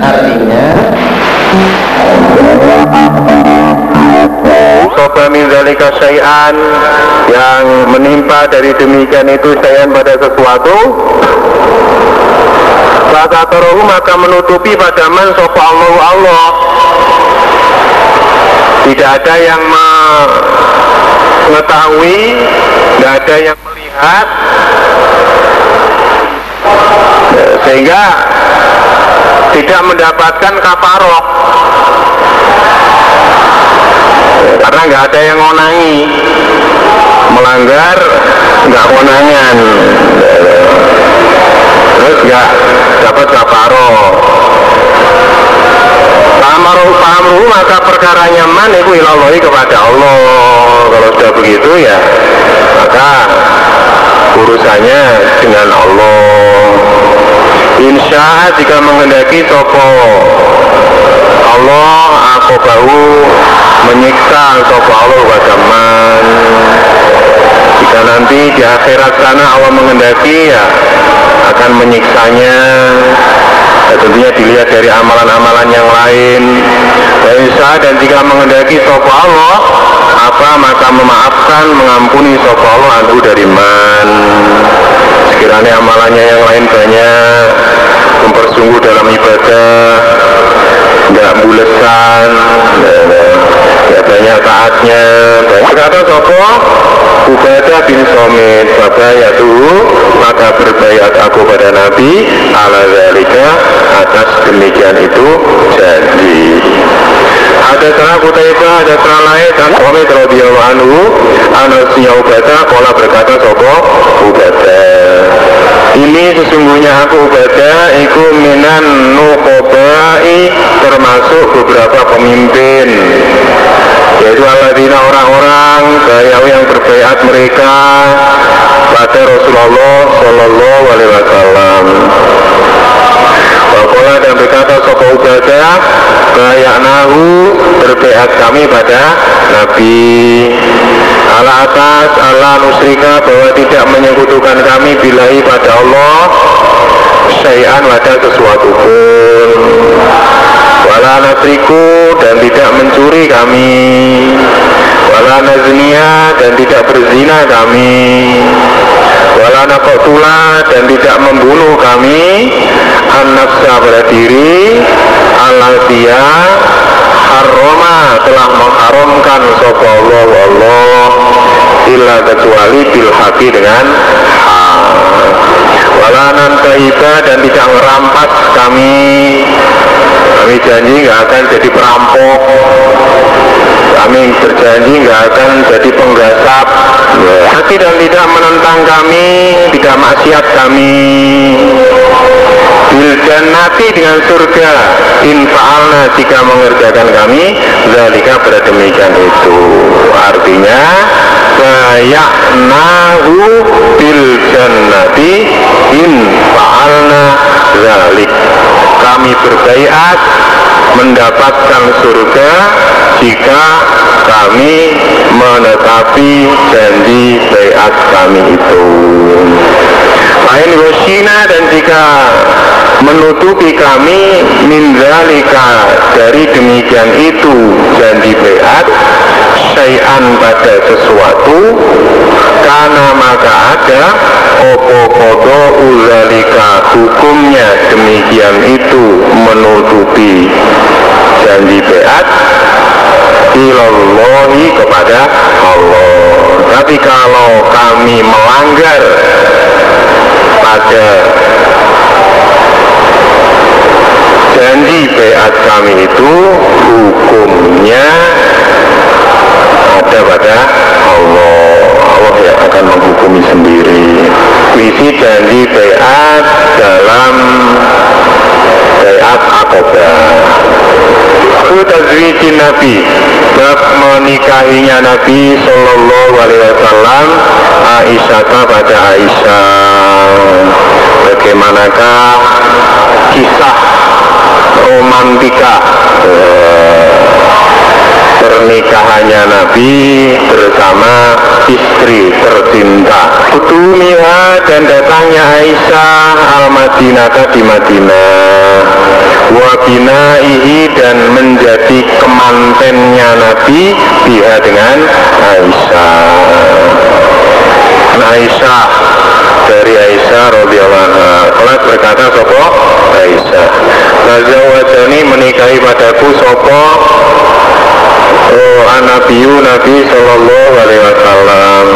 artinya Soba min zalika syai'an yang menimpa dari demikian itu syai'an pada sesuatu. Fakatorohu maka menutupi pada man sopa Allah Allah. Tidak ada yang mengetahui Tidak ada yang melihat. Sehingga tidak mendapatkan kafarok karena nggak ada yang ngonangi. Melanggar nggak konangan terus nggak dapat kaparo Pamaruh pamruh maka perkaranya man itu ilallahi kepada Allah. Kalau sudah begitu ya maka urusannya dengan Allah Insya jika menghendaki sopo Allah aku bahu menyiksa sopo Allah wa zaman. Jika nanti di akhirat sana Allah menghendaki ya akan menyiksanya ya, tentunya dilihat dari amalan-amalan yang lain. Insya dan jika menghendaki sopo Allah apa maka memaafkan mengampuni sopo Allah anhu dari man. Sekiranya amalannya yang lain banyak mempersungguh dalam ibadah nggak bulesan ya banyak taatnya banyak kata sopo Ubadah bin Somit. Ya tuh maka berbayat aku pada Nabi ala zalika atas demikian itu janji ada sana Kutaibah, ada sana lain. Dan Somit radhiyallahu anhu anasnya Ubadah kola berkata sopo Ubadah. Ini sesungguhnya aku Ubadah iku minan nukobai termasuk beberapa pemimpin yaitu aladina orang-orang bayau yang berbayat mereka pada Rasulullah Shallallahu Alaihi Wasallam. Wakola dan berkata Sopo Ubadah nahu berbayat kami pada Nabi ala atas Allah nusrika bahwa tidak menyekutukan kami bilahi pada Allah syai'an pada sesuatu pun wala nasriku dan tidak mencuri kami. Wala naznia dan tidak berzina kami. Wala nakotula dan tidak membunuh kami. An-nafsa pada diri dia harroma telah mengharamkan sapa Allah Allah illa kecuali bil haqi dengan hak walanan taiba dan tidak merampas kami kami janji nggak akan jadi perampok. Kami berjanji nggak akan jadi penggasap. Hati dan tidak menentang kami tidak maksiat kami. Dan nanti dengan surga infa'alna jika mengerjakan kami zalika pada demikian itu. Artinya bayaknahu bil jannati infa'alna zalik kami berbaiat mendapatkan surga jika kami menetapi janji bayat kami itu lain wasina dan jika menutupi kami mindalika dari demikian itu janji bayat syai'an pada sesuatu karena maka ada opo kodo uzalika hukumnya. Demikian itu menutupi janji beat ilallahi kepada Allah. Tapi kalau kami melanggar pada janji beat kami itu hukumnya ada pada Allah. Allah yang akan menghukumi sendiri. Isi janji beat dalam beat akobah Aku tazwijin Nabi. Bab menikahinya Nabi Sallallahu Alaihi Wasallam Aisyah pada Aisyah. Bagaimanakah kisah romantika pernikahannya Nabi bersama istri tercinta? Utumiha dan datangnya Aisyah al-Madinah di Madinah wabinaihi dan menjadi kemantennya Nabi dia dengan Aisyah. Aisyah dari Aisyah radhiyallahu anha. Kelas berkata sopo? Aisyah. Lazawajani menikahi padaku sopo Oh anabiyu Nabi Sallallahu Alaihi Wasallam.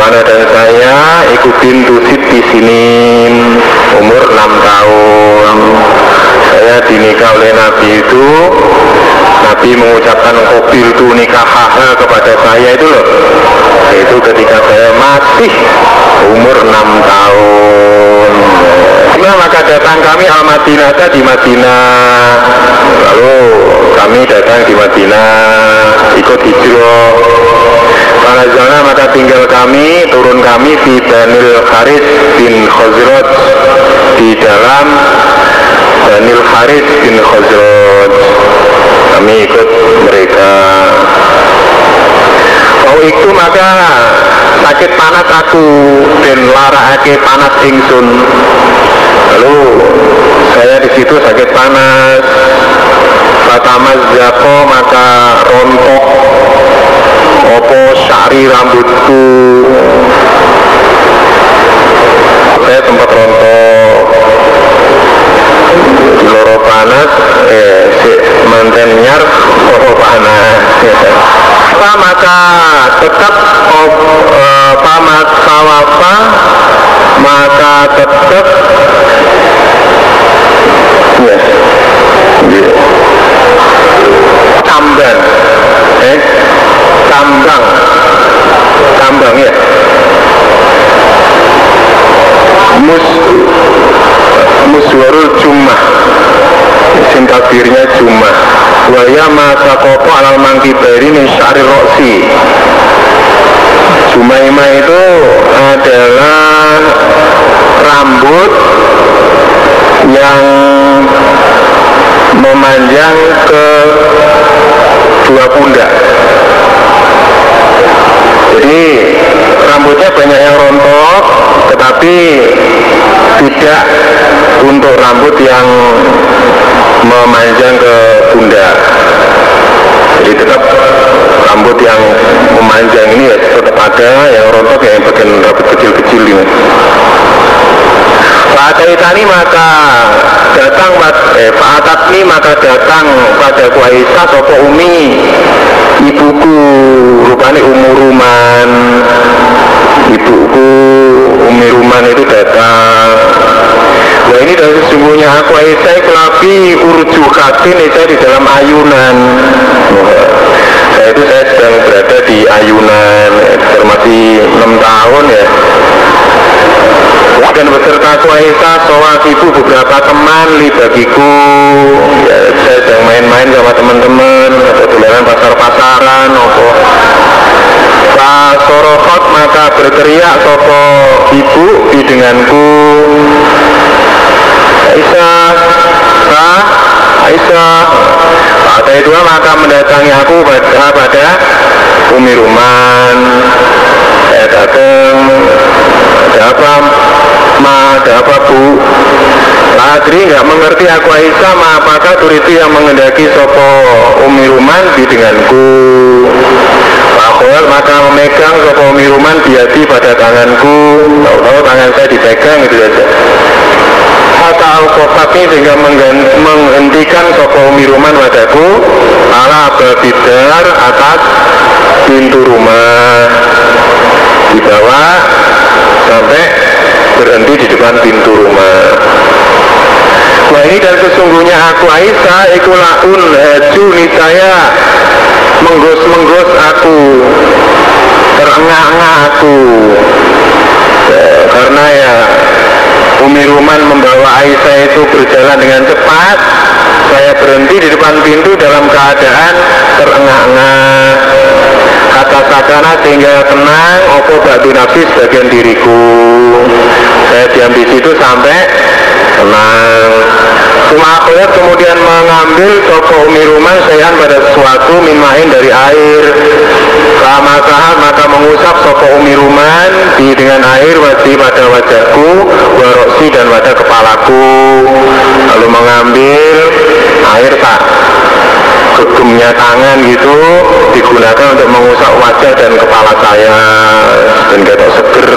Wana dan saya ikutin tusit di sini umur 6 tahun. Saya dinikah oleh Nabi itu Nabi mengucapkan kobil tu nikah kepada saya itu loh. Itu ketika saya masih umur 6 tahun. Nah, maka datang kami al Madinah di Madinah. Lalu kami datang di Madinah ikut hijrah. Para zona maka tinggal kami turun kami di Banil Haris bin Khazraj di dalam Banil Haris bin Khazraj. Kami ikut mereka. Oh itu maka sakit panas aku dan ake panas ingsun. Lalu saya di situ sakit panas. Fatamas Zako maka rontok. Opo syari rambutku. Saya sempat rontok. Loro panas eh si manten nyar loro panas apa maka tetap eh, pamat sawafa maka tetap ya yeah. tamban eh tambang tambang ya mus muswarul jumah isim kabirnya jumah waya masa kopo alal mangkibari min syari roksi. Jumaima itu adalah rambut yang memanjang ke dua pundak. Jadi rambutnya banyak yang rontok tetapi tidak untuk rambut yang memanjang ke pundak. Jadi tetap rambut yang memanjang ini ya tetap ada yang rontok ya yang bagian rambut kecil-kecil ini. Fa'ataitani maka datang eh, Fa'atatni maka datang pada Aisyah Sopo Umi? Ibuku rupanya umuruman Ibuku Umi Ruman itu datang Wah ini dari sesungguhnya aku Aisyah kelapi urjukatin itu di dalam ayunan. Saya itu saya sedang berada di ayunan Masih 6 tahun ya. Dan beserta Aisyah soal ibu beberapa teman li bagiku. Ya, saya sedang main-main sama teman-teman atau dolanan pasar-pasaran opo Pak Sorokot maka berteriak sopo ibu di denganku Aisyah. Sah Aisyah. Pada itu maka mendatangi aku pada, pada Umi Ruman. Saya datang Ada apa Ma? Ada apa bu? Ladri nggak mengerti aku Aisyah Ma. Apakah turiti yang mengendaki Sopo Umi Ruman di denganku? Pak maka memegang Sopo Umi Ruman biati pada tanganku. Tahu-tahu tangan saya dipegang itu saja Hatta al sehingga menghentikan Sopo Umi Ruman padaku Ala babidar atas pintu rumah. Di bawah sampai berhenti di depan pintu rumah. Wah ini dan sesungguhnya aku Aisyah ikulaun haju saya menggos-menggos aku. Terengah-engah aku. Ya, karena ya Umi Ruman membawa Aisyah itu berjalan dengan cepat. Saya berhenti di depan pintu dalam keadaan terengah-engah. Kata sakana sehingga tenang opo batu nafis bagian diriku. Saya diam di situ sampai tenang. Sumakhluk kemudian mengambil toko umiruman sehan pada sesuatu mimain dari air. Sahat maka mengusap toko umiruman di dengan air wajib pada wajahku waroksi dan pada kepalaku. Lalu mengambil air tak gegumnya tangan gitu digunakan untuk mengusap wajah dan kepala saya. Dan ketok seger.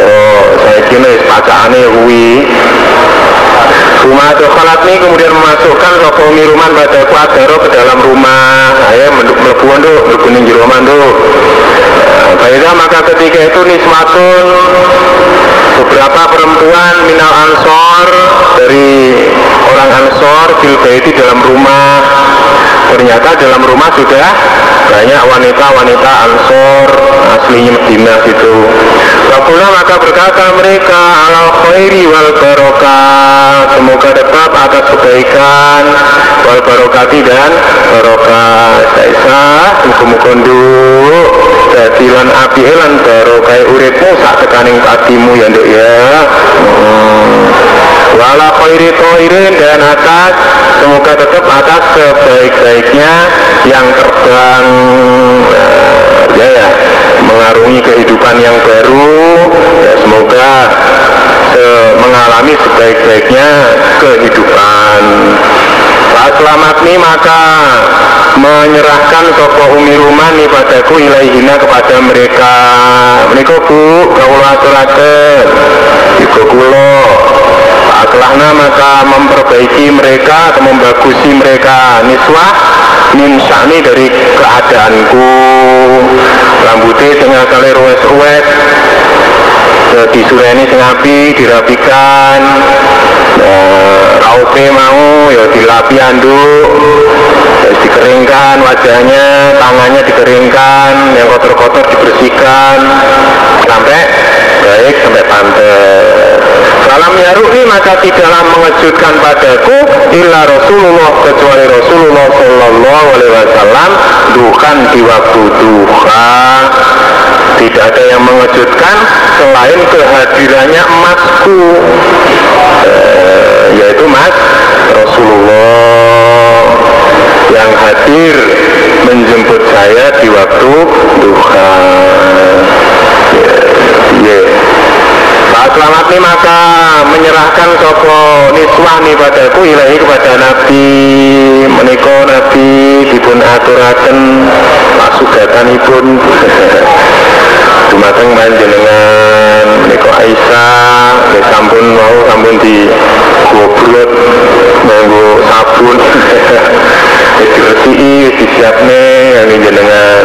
Oh saya kira bacaannya hui Rumah Dokhalat ini kemudian memasukkan rokok minuman pada kuadaro ke dalam rumah. Saya melepuan tuh melepuan di rumah tuh Baiklah maka ketika itu nismatun beberapa perempuan minal ansor dari orang ansor filbaiti dalam rumah. Ternyata dalam rumah sudah banyak wanita-wanita ansor aslinya Medina gitu. Rabbuna maka berkata mereka ala khairi wal barokah. Semoga tetap atas kebaikan wal barokati dan barokah. Saisa muka-muka dadi lan api lan barokah uripmu sak tekaning patimu ya nduk ya hmm. wala khairi toirin dan atas semoga tetap atas sebaik-baiknya yang terbang nah, ya ya mengarungi kehidupan yang baru ya semoga se mengalami sebaik-baiknya kehidupan nih maka menyerahkan toko umi rumah nih padaku ilaihina kepada mereka. Mereka bu kau aturaken. Ibu kulo aklahna maka memperbaiki mereka atau membagusi mereka. Niswah min dari keadaanku. Rambutnya tengah kali ruwes-ruwes. Disureni sing api dirapikan raupe mau ya dilapi anduk terus dikeringkan wajahnya tangannya dikeringkan yang kotor-kotor dibersihkan. Sampai baik sampai pantai. Salam yaruhi maka tidaklah mengejutkan padaku illa Rasulullah kecuali Rasulullah Shallallahu Alaihi Wasallam dukan di waktu duha. Tidak ada yang mengejutkan selain kehadirannya emasku eh, yaitu mas Rasulullah yang hadir menjemput saya di waktu duha Nih maka menyerahkan sopo niswani padaku ilahi kepada Nabi. Meniko Nabi dipun aturaken pasugatan ibun dumateng panjenengan. Meniko Aisyah ya sampun mau sampun di goblot nganggo sabun diresiki disiapne yang jenengan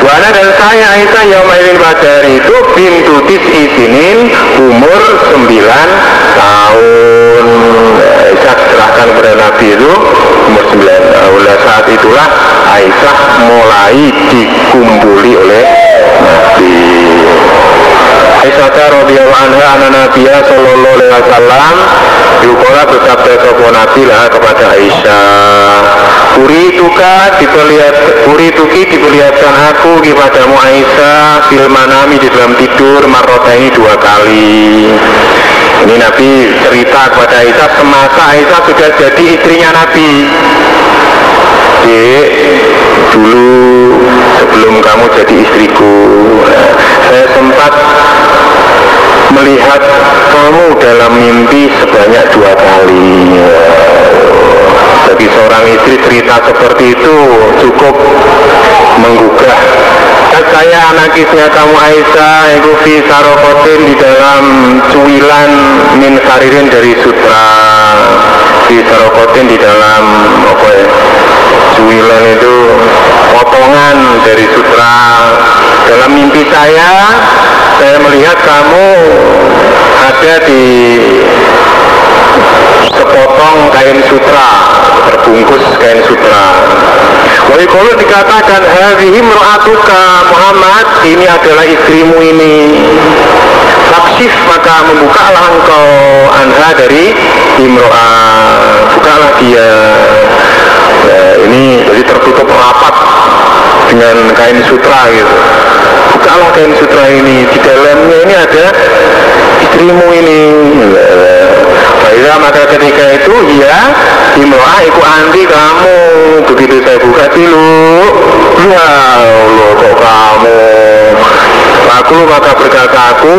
Wana dan saya Aisyah yang pada itu pintu tis isinin umur 9 tahun. Aisyah serahkan kepada Nabi itu umur 9 tahun. Saat itulah Aisyah mulai dikumpuli oleh Nabi Aisyah radhiyallahu anha anak Nabi sallallahu alaihi wasallam Yukola bersabda sopo Nabi lah kepada Aisyah. Puri tuka diperlihat Puri tuki diperlihatkan aku kepadamu Aisyah Filmanami di dalam tidur marota ini dua kali. Ini Nabi cerita kepada Aisyah Semasa Aisyah sudah jadi istrinya Nabi. Dek, dulu sebelum kamu jadi istriku Saya sempat melihat kamu dalam mimpi sebanyak dua kali. Bagi seorang istri cerita seperti itu cukup menggugah. Dan saya anakisnya kamu Aisyah itu fi sarokotin di dalam cuilan min saririn dari sutra. Fi sarokotin di dalam apa ya cuilan itu potongan dari sutra. Dalam mimpi saya saya melihat kamu ada di sepotong kain sutra terbungkus kain sutra. Wahai kalau dikatakan Hadihim ro'atuka Muhammad Ini adalah istrimu ini. Faksif maka membukalah engkau Anha dari Imro'a Bukalah dia ya, Ini jadi tertutup rapat Dengan kain sutra gitu. Bukalah kain sutra ini di dalamnya ini ada istrimu ini. Baiklah maka ketika itu ya Imro'ah ikut anti kamu. Begitu saya buka dulu Ya Aku maka berkata aku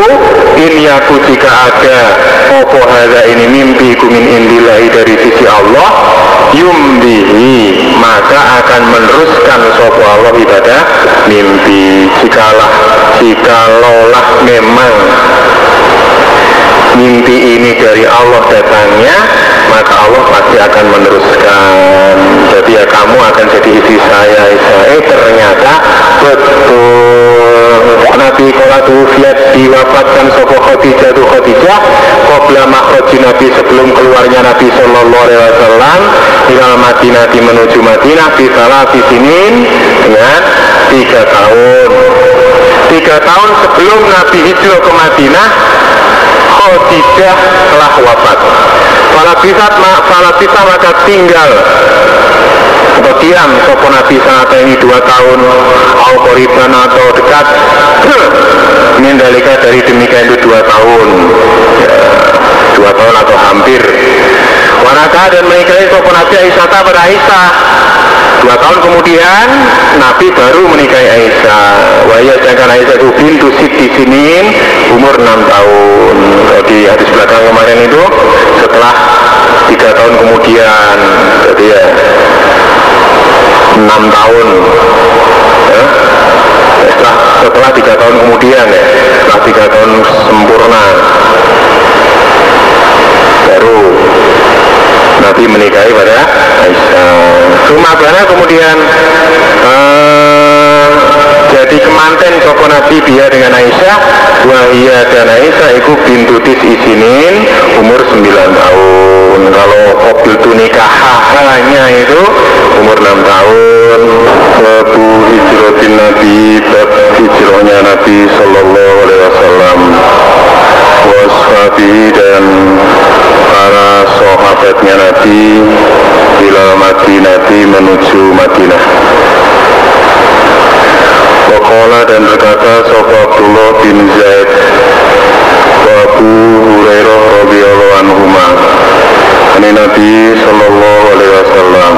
yaku jika ada opo hada ini mimpi kumin indilahi dari sisi Allah yumbihi maka akan meneruskan sopo Allah ibadah mimpi. Jikalah jikalolah memang mimpi ini dari Allah datangnya maka Allah pasti akan meneruskan. Jadi ya kamu akan jadi istri saya eh ternyata betul. Nabi kala tufiat diwafatkan sopo Khadijah tu Khadijah Qobla makhraji Nabi sebelum keluarnya Nabi Sallallahu Alaihi Wasallam Ilal Madinah menuju Madinah di salah di sini dengan tiga tahun. Tiga tahun sebelum Nabi hijrah ke Madinah Khadijah telah wafat. Fala bisa, fala bisa maka tinggal. Atau diam sopo Nabi saat ini dua tahun au koriban atau dekat. Mindalika dari demikian itu dua tahun. Ya, dua tahun atau hampir Wanaka dan menikahi Nabi Aisyah pada Aisyah. Dua tahun kemudian Nabi baru menikahi Aisyah. Wahya jangan Aisyah itu bintu di sini umur enam tahun. Kalau di hadis belakang kemarin itu setelah tiga tahun kemudian Jadi ya enam tahun. Ya. setelah setelah tiga tahun kemudian ya setelah tiga tahun sempurna. Baru Nabi menikahi pada Aisyah. Cuma karena kemudian uh, jadi kemanten toko Nabi dia dengan Aisyah. Wahia dan Aisyah itu bintu tis isinin umur 9 tahun. Kalau mobil tu nikah hanya itu umur 6 tahun. Babu hijratin Nabi Bab hijrahnya Nabi Sallallahu Alaihi Wasallam Washabi dan para sahabatnya Nabi bila Madinah menuju Madinah. Wakola dan berkata Sofa Abdullah bin Zaid Wabu Hurairah radhiyallahu anhuma Ini Nabi Sallallahu Alaihi Wasallam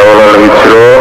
Laulal hijrah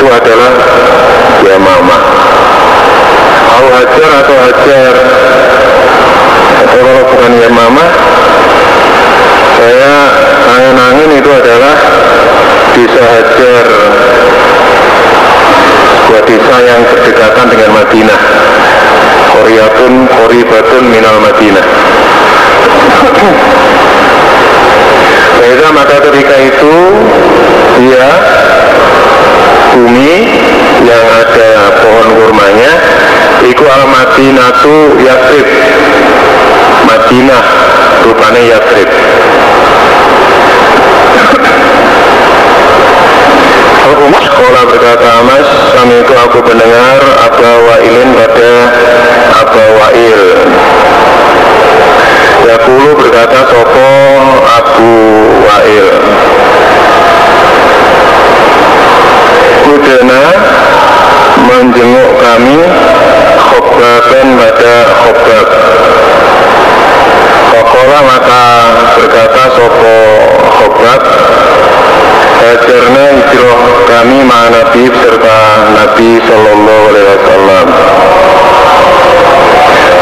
itu adalah Yamamah. Au Hajar atau Hajar. Atau kalau bukan Yamamah saya angin-angin itu adalah desa Hajar sebuah desa yang berdekatan dengan Madinah Koryatun Koribatun Minal Madinah Beda maka ketika itu dia bumi yang Madinatu Yathrib Madinah rupanya Yathrib Sekolah berkata Amas Kami itu aku mendengar Aba Wa'ilin pada Aba Wa'il Yakulu berkata Sopo Abu Wa'il Kudena menjenguk kami khobaban pada khobab Kokola maka berkata sopo khobab Hajarna hijrah kami ma Nabi serta Nabi Sallallahu Alaihi Wasallam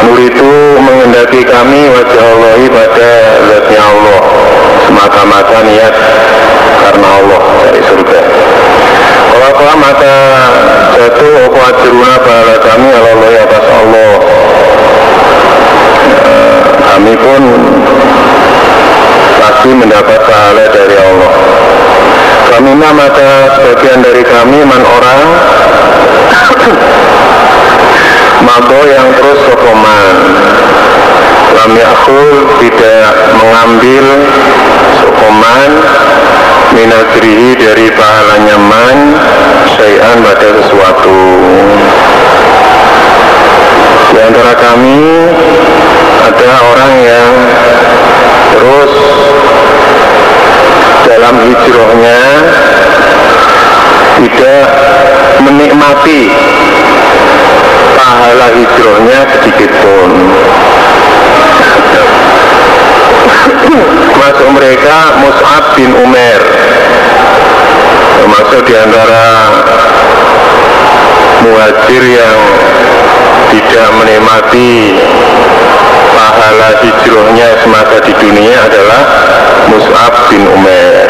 Nur itu mengendaki kami wajah Allah pada zatnya Allah Semata-mata niat karena Allah dari surga kalau maka jatuh aku ajruna pada kami Allah atas Allah eh, Kami pun pasti mendapat pahala dari Allah Kami maka sebagian dari kami man orang Mabo yang terus sokoman Lam yakul tidak mengambil sokoman minagrihi dari pahalanya man syai'an pada sesuatu di antara kami ada orang yang terus dalam hijrahnya tidak menikmati pahala hijrahnya sedikit pun masuk mereka Mus'ab bin Umar termasuk di antara muhajir yang tidak menikmati pahala hijrahnya semasa di dunia adalah Mus'ab bin Umar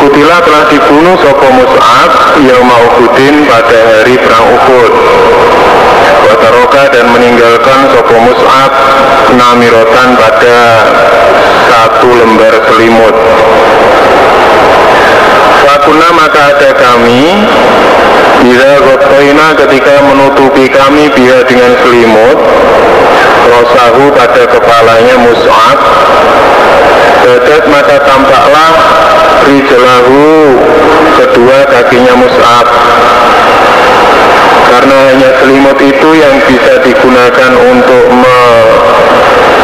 Kutila telah dibunuh Sopo Mus'ab mau pada hari perang Uhud. Wataroka dan meninggalkan Sopo Mus'ab Namirotan pada satu lembar selimut Fakuna maka ada kami Bila gotoina ketika menutupi kami biar dengan selimut Rosahu pada kepalanya Mus'ab Badat maka tampaklah Rijalahu kedua kakinya Mus'ab. Karena hanya selimut itu yang bisa digunakan untuk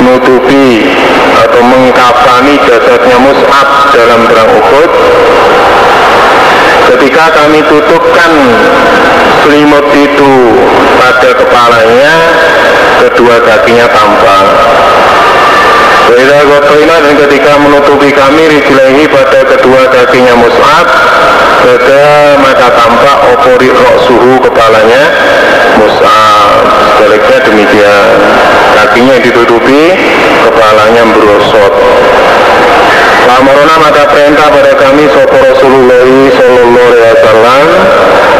menutupi atau mengkafani jasadnya Mus'ab dalam perang Uhud ketika kami tutupkan selimut itu pada kepalanya kedua kakinya tampak. Wila gotoina dan ketika menutupi kami rijlehi pada kedua kakinya Mus'ab Bada maka tampak opori rok suhu kepalanya Mus'ab. Sebaliknya demikian. Kakinya ditutupi Kepalanya berosot Lamorona maka perintah pada kami Sopo Rasulullah Sallallahu Alaihi Wasallam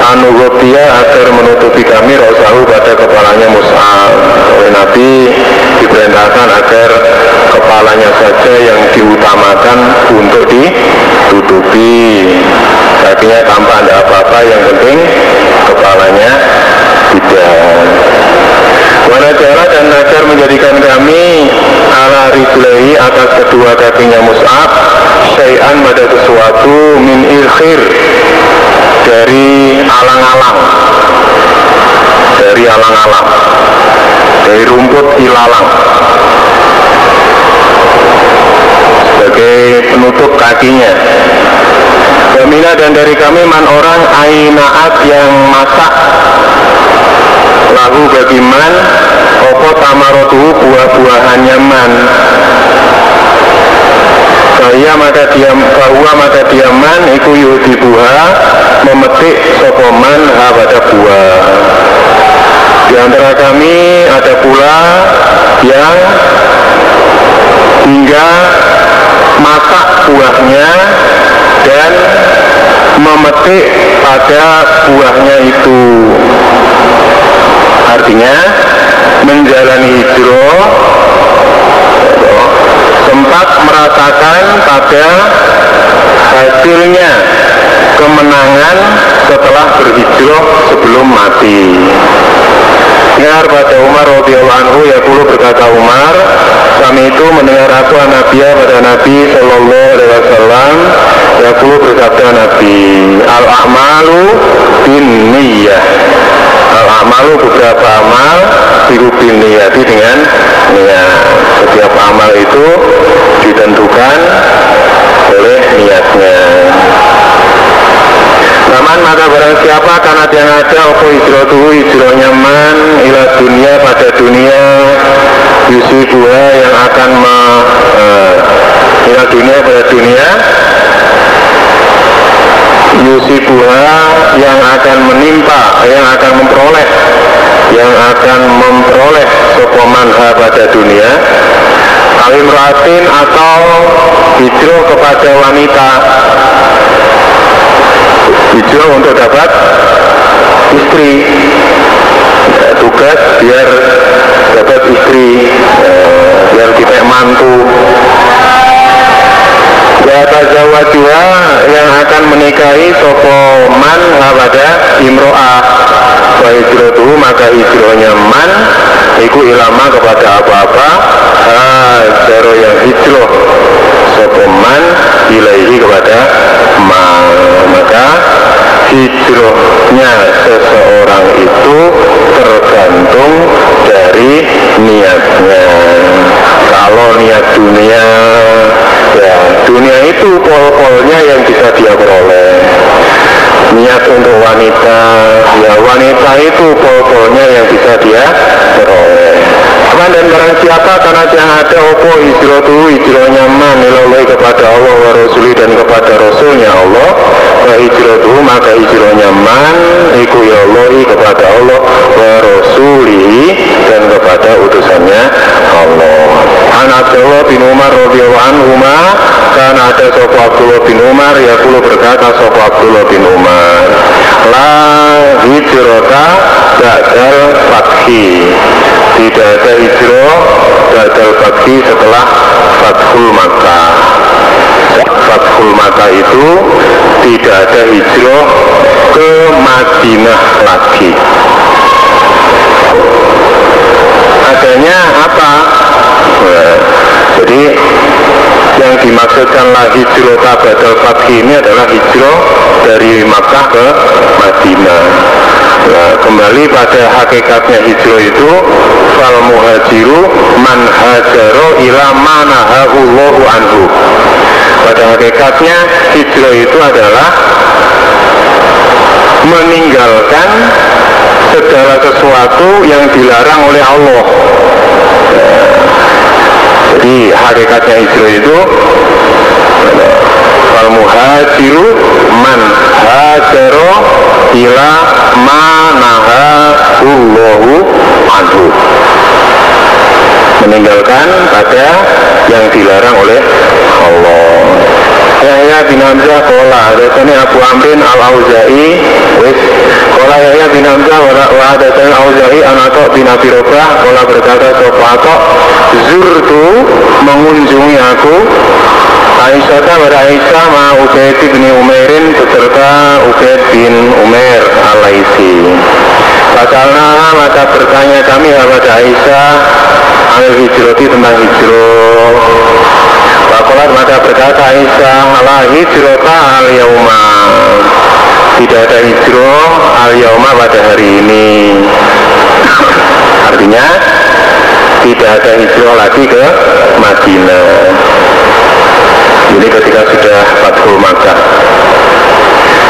Anu agar menutupi kami Rosahu pada kepalanya Mus'ab. Oleh Nabi diperintahkan agar kepalanya saja yang diutamakan untuk ditutupi. Kakinya tanpa ada apa-apa yang penting kepalanya tidak. Wanajala dan Najar menjadikan kami ala rijlai atas kedua kakinya Mus'ab syai'an pada sesuatu min ilkhir dari alang-alang. Dari alang-alang. Dari rumput ilalang. Sebagai penutup kakinya. Bamina dan dari kami man orang ainaat yang masak lagu bagi man opo tamarotu buah-buahannya man saya maka diam bahwa maka diaman iku yudi buha memetik sopoman ha pada buah. Di antara kami ada pula yang hingga masak buahnya dan memetik pada buahnya itu artinya menjalani hijrah sempat merasakan pada hasilnya kemenangan setelah berhijrah sebelum mati Dengar pada anhu yaqulu berkata Umar kami itu mendengar aku Nabi pada Nabi Shallallahu Alaihi Wasallam. Yaqulu berkata Nabi al a'malu bin niyah al a'malu beberapa amal bin niyati dengan niat. Setiap amal itu ditentukan oleh niatnya Naman maka barang siapa karena yang ada Apa tuh hijrah nyaman Ila dunia pada dunia Yusibuha yang akan me, uh, Ila dunia pada dunia Yusibuha yang akan menimpa Yang akan memperoleh Yang akan memperoleh Sokoman pada dunia Alimratin atau hijrah kepada wanita hijrah untuk dapat istri. Tugas biar dapat istri ya, biar kita mantu Ya tazawajua yang akan menikahi sopo man pada imro'ah. Wa hijratuhu maka hijrahnya man Iku ilama kepada apa-apa. Hajaro yang hijrah Sopo man ilaihi kepada man Maka hijrahnya seseorang itu tergantung dari niatnya. Kalau niat dunia ya dunia itu pol-polnya yang bisa dia peroleh. Niat untuk wanita ya wanita itu pol-polnya yang bisa dia peroleh Man dan barang siapa karena ada opo hijratu hijrahnya man ilallah kepada Allah wa rasuli dan kepada rasulnya Allah. Wa hijratu maka hijrahnya man iku ya Allah kepada Allah wa rasuli dan kepada utusannya Allah. Anak Abdullah bin Umar radhiyallahu anhu karena ada sopo Abdullah bin Umar ya kulo berkata sopo Abdullah bin Umar la hijrata ba'dal fathi. Tidak ada hijrah ba'dal fathi setelah fathul Makkah fathul Makkah itu tidak ada hijrah ke Madinah lagi. Adanya apa? Nah, jadi dimaksudkan lagi hijrah badal fathi ini adalah hijrah dari Makkah ke Madinah. Nah, kembali pada hakikatnya hijrah itu fal muhajiru man hajaro ila manahahullahu anhu. Pada hakikatnya hijrah itu adalah meninggalkan segala sesuatu yang dilarang oleh Allah jadi hakikatnya hijrah itu Wal muhajiru man hajaro ila manaha Allahu anhu. Meninggalkan pada yang dilarang oleh Allah Yahya bin Hamzah kola. Adasani Abu Amrin al-Auza'i. Wis Kola Yahya bin Hamzah Wa adasani al-Auza'i Anato bin Abi Robah Kola berkata Sofato Zurtu mengunjungi aku. Aisyah pada Aisyah ma Ubaid bin Umairin beserta Ubaid bin Umair alaisi Pasalna maka bertanya kami kepada Aisyah Al hijroti tentang hijrah Fakolat maka berkata Aisyah La hijrota al yauma. Tidak ada hijrah al yauma pada hari ini. Artinya tidak ada hijrah lagi ke Madinah. Ini ketika sudah Fathul Makkah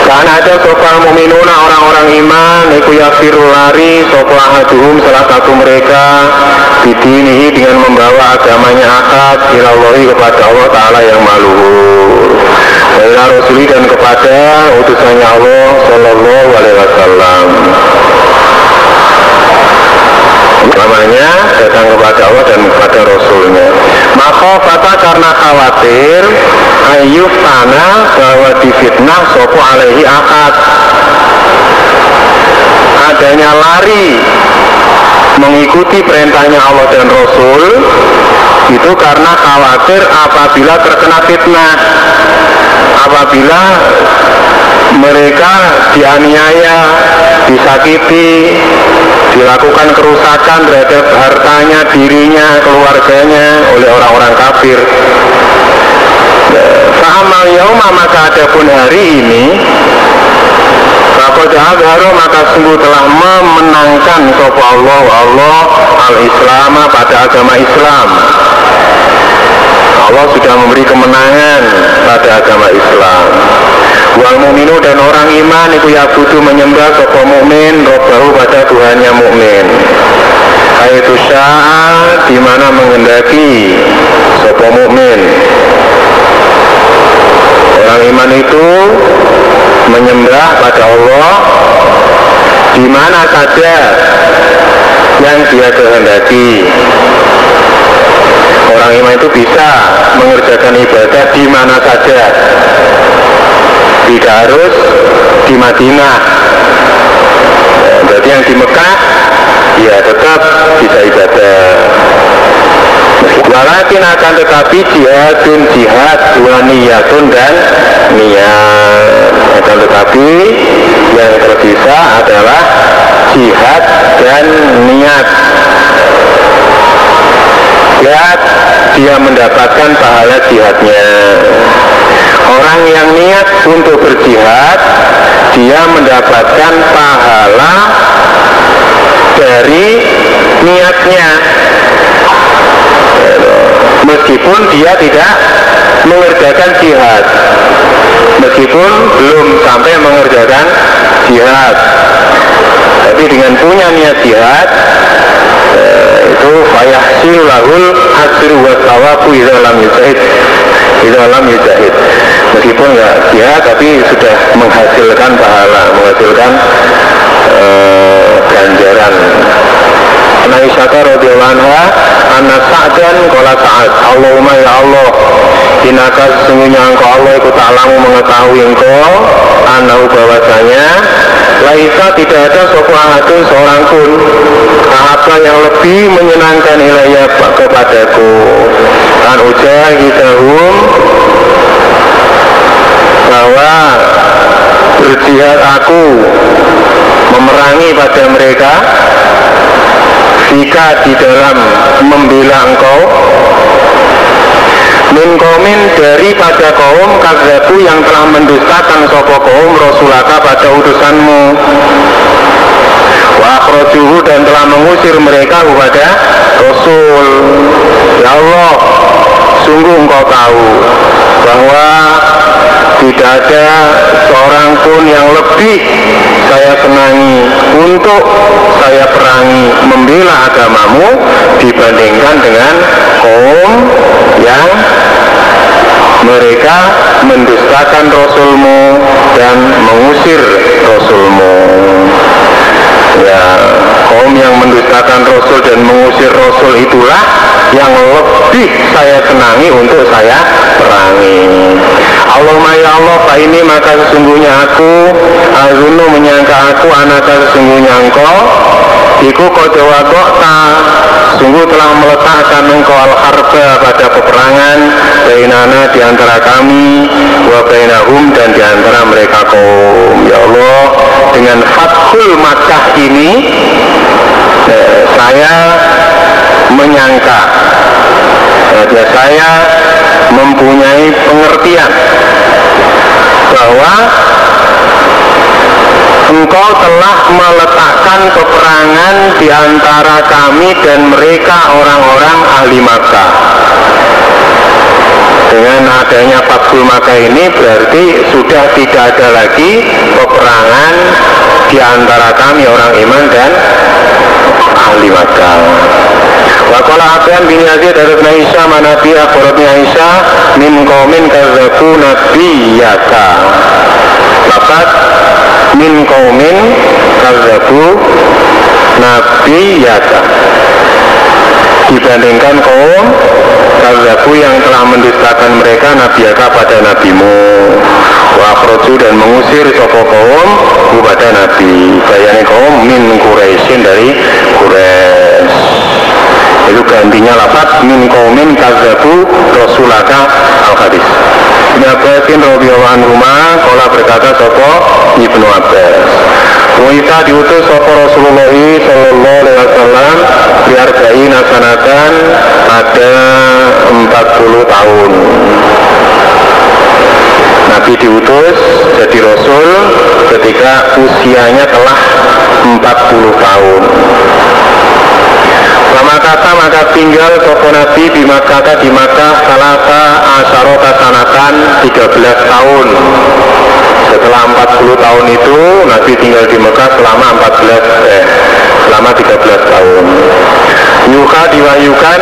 karena ada sopal muminuna orang-orang iman Iku yafiru lari sopal haduhum salah satu mereka Bidinihi dengan membawa agamanya akad Ilallahi kepada Allah Ta'ala yang maluhur Ila Rasuli dan kepada utusannya Allah Sallallahu Alaihi Wasallam namanya datang kepada Allah dan kepada Rasulnya. Maka kata karena khawatir ayuf tanah bahwa difitnah sopo alaihi akad. Adanya lari mengikuti perintahnya Allah dan Rasul itu karena khawatir apabila terkena fitnah. Apabila mereka dianiaya disakiti dilakukan kerusakan terhadap hartanya, dirinya, keluarganya oleh orang-orang kafir. Fa'amal yauma maka adapun hari ini Faqad azharu maka sungguh telah memenangkan sapa Allah Allah al-Islam pada agama Islam. Allah sudah memberi kemenangan pada agama Islam. Wal mukminu dan orang iman itu ya butuh menyembah sapa mukmin robbahu pada Tuhannya mukmin. Itu sya'a di mana menghendaki sapa. Orang iman itu menyembah pada Allah di mana saja yang dia kehendaki. Orang iman itu bisa mengerjakan ibadah di mana saja. Tidak harus di Madinah. Berarti yang di Mekah ya tetap bisa ibadah. Walakin akan tetapi jihadun jihad wa niyatun dan niat akan tetapi yang tersisa adalah jihad dan niat jihad dia mendapatkan pahala jihadnya. Orang yang niat untuk berjihad dia mendapatkan pahala dari niatnya meskipun dia tidak mengerjakan jihad. Meskipun belum sampai mengerjakan jihad. Tapi dengan punya niat jihad eh, itu fayahsil lahul hasru wa tawafu dalam yujahid. Dalam yujahid. Meskipun nggak jihad tapi sudah menghasilkan pahala menghasilkan eh, ganjaran Aisyah radhiyallahu anha anna Sa'dan qala Sa'ad Allahumma ya Allah Inaka sesungguhnya engkau Allah ikut ta'lamu mengetahui engkau Anahu bahwasanya Laisa tidak ada sopahatun seorang pun Apa yang lebih menyenangkan ilayah kepadaku Dan ujahidahum Bahwa berjihad aku memerangi pada mereka jika di dalam membela engkau min komin daripada kaum kazabu yang telah mendustakan sopo kaum rasulaka pada utusanmu wa akhrajuhu dan telah mengusir mereka kepada rasul. Ya Allah sungguh engkau tahu bahwa tidak ada seorang pun yang lebih saya senangi untuk saya perangi membela agamamu dibandingkan dengan kaum yang mereka mendustakan Rasulmu dan mengusir Rasulmu ya kaum yang mendustakan Rasul dan mengusir Rasul itulah yang lebih saya senangi untuk saya perangi. Allahumma ya Allah Pak ini maka sesungguhnya aku Azunu menyangka aku anaka sesungguhnya engkau Iku kodewa ta Sungguh telah meletakkan engkau al-harba pada peperangan Bainana di antara kami Wa bainahum dan di antara mereka kaum. Ya Allah Dengan Fathul Makkah ini eh, Saya menyangka eh, Saya mempunyai pengertian bahwa engkau telah meletakkan peperangan di antara kami dan mereka orang-orang ahli Makkah. Dengan adanya Fathul Makkah ini berarti sudah tidak ada lagi peperangan di antara kami orang iman dan ahli Makkah. Wakola Abian bin Yazid dari Aisyah manabi akhbarati Aisyah min qaumin kadzabu nabiyaka. Lakat min qaumin kadzabu nabiyaka. Dibandingkan kaum kadzabu yang telah mendustakan mereka nabiyaka pada nabimu. Wa dan mengusir soko kaum kepada nabi. Bayani kaum min Quraisyin dari Quraisy. Itu gantinya lafaz min kaumin kazabu rasulaka al Ibn Abbasin radhiyallahu anhu kola berkata sopo Ibnu Abbas. Wanita diutus Sopo Rasulullah Sallallahu Alaihi Wasallam dihargai nasanakan ada 40 tahun. Nabi diutus jadi Rasul ketika usianya telah 40 tahun Lama kata maka tinggal sopo Nabi di Makkah di Makkah salasa asyarota sanatan 13 tahun. Setelah 40 tahun itu Nabi tinggal di Mekah selama 14 eh selama 13 tahun. Yuka diwahyukan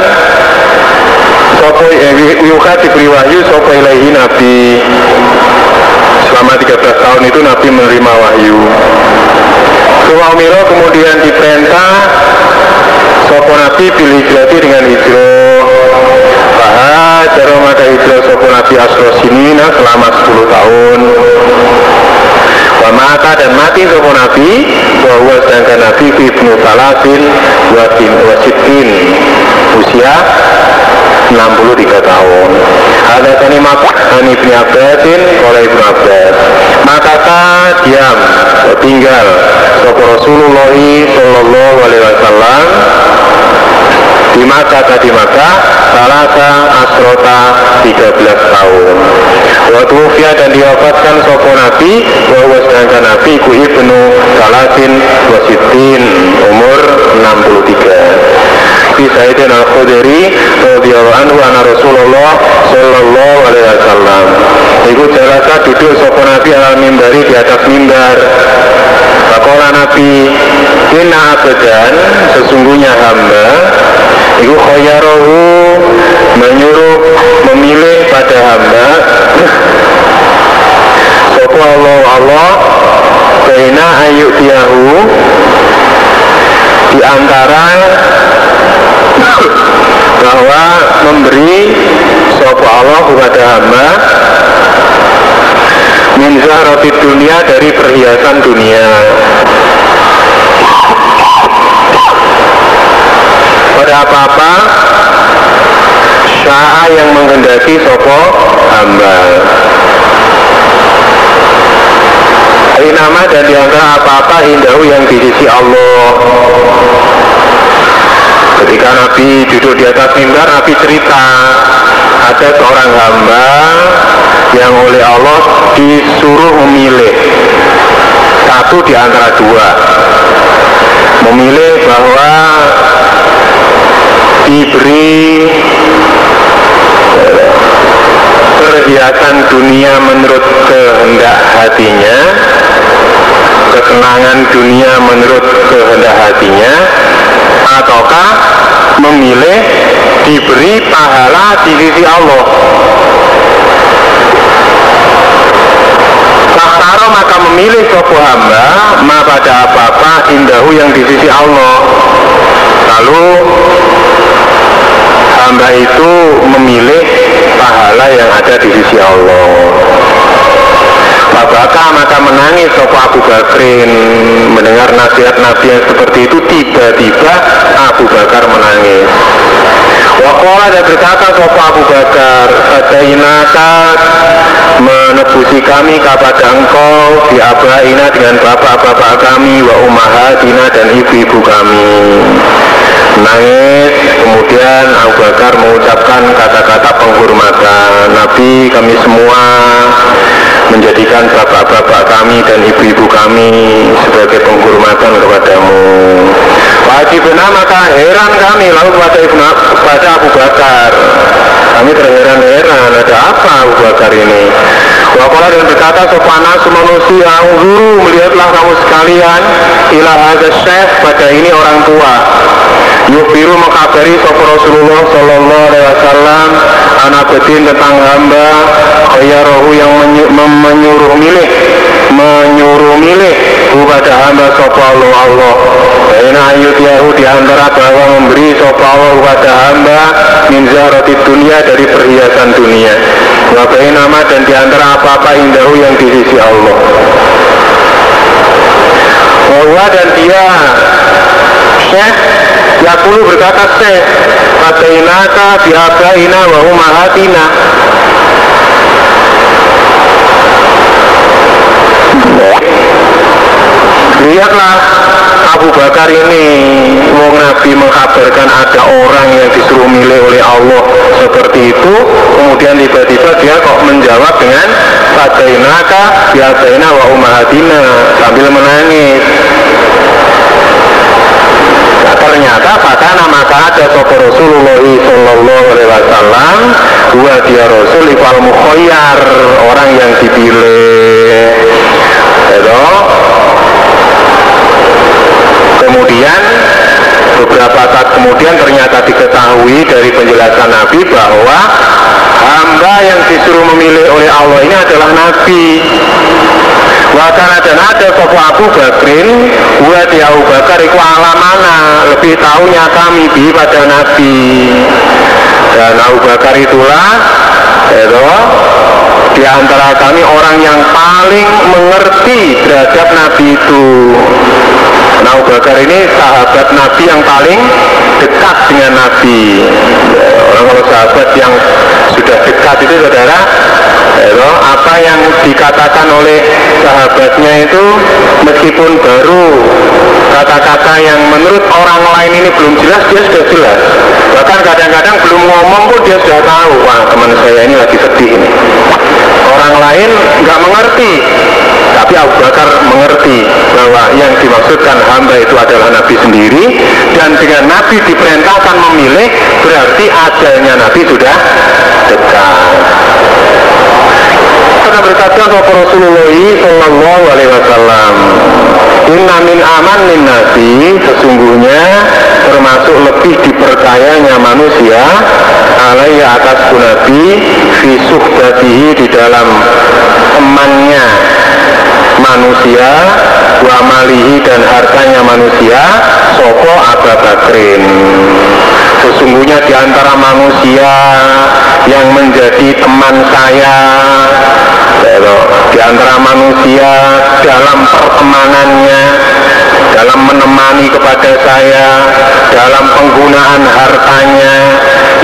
Sopo eh, Yuka diberi wahyu Sopo ilahi Nabi. Selama 13 tahun itu Nabi menerima wahyu Milo kemudian diperintah Sopo Nabi pilih hijrati dengan hijrah. Bahas maka hijrah Sopo Nabi Asro Sinina selama 10 tahun. Mata dan mati sopo Nabi bahwa sedangkan Nabi ibnu Salasin wasin wasitin usia 63 tahun. Ada tani maka Ani ibn Abbasin oleh ibnu Abbas. Maka diam tinggal sopo Rasulullah Sallallahu Alaihi Wasallam di maka tadi maka salasa asrota 13 tahun. Waktu usia dan diwafatkan sopo nabi bahwa sedangkan nabi ku ibnu salasin wasitin umur 63 di Sayyidina Al-Khudri radhiyallahu anhu Rasulullah sallallahu alaihi wasallam. Iku jalasa duduk sopo nabi ala mimbari di atas mimbar. Pakola nabi Inna abadan sesungguhnya hamba Iku khoyarohu menyuruh memilih pada hamba. Sopo Allah Allah Baina ayuk diahu Di antara bahwa memberi Sopo Allah kepada hamba min roti dunia dari perhiasan dunia. Pada apa-apa sya'a yang menghendaki sopo hamba nama dan di antara apa-apa indahu yang di sisi Allah. Ketika Nabi duduk di atas mimbar Nabi cerita ada seorang hamba yang oleh Allah disuruh memilih satu di antara dua. Memilih bahwa diberi perhiasan dunia menurut kehendak hatinya kesenangan dunia menurut kehendak hatinya ataukah memilih diberi pahala di sisi Allah? Faktaro maka memilih sopo hamba ma pada apa-apa indahu yang di sisi Allah. Lalu hamba itu memilih pahala yang ada di sisi Allah. Babaka maka menangis Sopo Abu Bakrin mendengar nasihat Nabi yang seperti itu tiba-tiba Abu Bakar menangis. Wakola dan berkata Sopo Abu Bakar Fadainaka menebusi kami kepada engkau di dengan bapak-bapak kami wa umahatina dan ibu-ibu kami nangis kemudian Abu Bakar mengucapkan kata-kata penghormatan. Nabi kami semua menjadikan bapak-bapak kami dan ibu-ibu kami sebagai penghormatan kepadamu. Wajib benar maka heran kami. Lalu pada, Ibnu, pada Abu Bakar. Kami terheran-heran ada apa Abu Bakar ini? Wakola dan berkata sopana manusia guru melihatlah kamu sekalian ilah ada syekh pada ini orang tua Yufiru mengkabari sopo Rasulullah Sallallahu Alaihi Wasallam anak bedin tentang hamba rohu yang menyuruh milih menyuruh milih kepada hamba sopo Allah Allah. Baina ayut yahu di antara bahwa memberi sopo Allah kepada hamba min roti dunia dari perhiasan dunia. Wabai nama dan di antara apa-apa indahu yang di sisi Allah. Bahwa dan dia Syekh Yakulu berkata Syekh Atainaka biabaina wa umahatina. Lihatlah Abu Bakar ini Wong Nabi mengkabarkan ada orang yang disuruh milih oleh Allah seperti itu. Kemudian tiba-tiba dia kok menjawab dengan Fadainaka Biasaina wa umahatina sambil menangis ternyata pada nama ada sopo Rasulullah Sallallahu Alaihi Wasallam dua dia Rasul ifal mukhoyar orang yang dipilih. Itu. Kemudian beberapa saat kemudian ternyata diketahui dari penjelasan Nabi bahwa hamba yang disuruh memilih oleh Allah ini adalah Nabi Wakana dan ada sopo Abu Bakrin Buat ya Abu Bakar iku alamana Lebih tahunya kami di pada Nabi. Dan Abu Bakar itulah itu di antara kami orang yang paling mengerti terhadap Nabi itu Nah Abu Bakar ini sahabat Nabi yang paling dekat dengan Nabi. Orang kalau sahabat yang sudah dekat itu saudara itu, Apa yang dikatakan oleh sahabatnya itu Meskipun baru kata-kata yang menurut orang lain ini belum jelas Dia sudah jelas. Bahkan kadang-kadang belum ngomong pun dia sudah tahu Wah teman saya ini lagi sedih ini. Orang lain nggak mengerti tapi Abu Bakar mengerti bahwa yang dimaksudkan hamba itu adalah Nabi sendiri dan dengan Nabi diperintahkan memilih berarti ajalnya Nabi sudah dekat. Karena berkata Rasulullah Sallallahu Alaihi Wasallam Inna min aman min nasi Sesungguhnya termasuk lebih dipercayanya manusia alaiya atas Nabi fi suhbatihi di dalam temannya manusia wa malihi dan hartanya manusia sopo Abu Bakrin. Sesungguhnya di antara manusia yang menjadi teman saya di antara manusia dalam pertemanannya dalam menemani kepada saya dalam penggunaan hartanya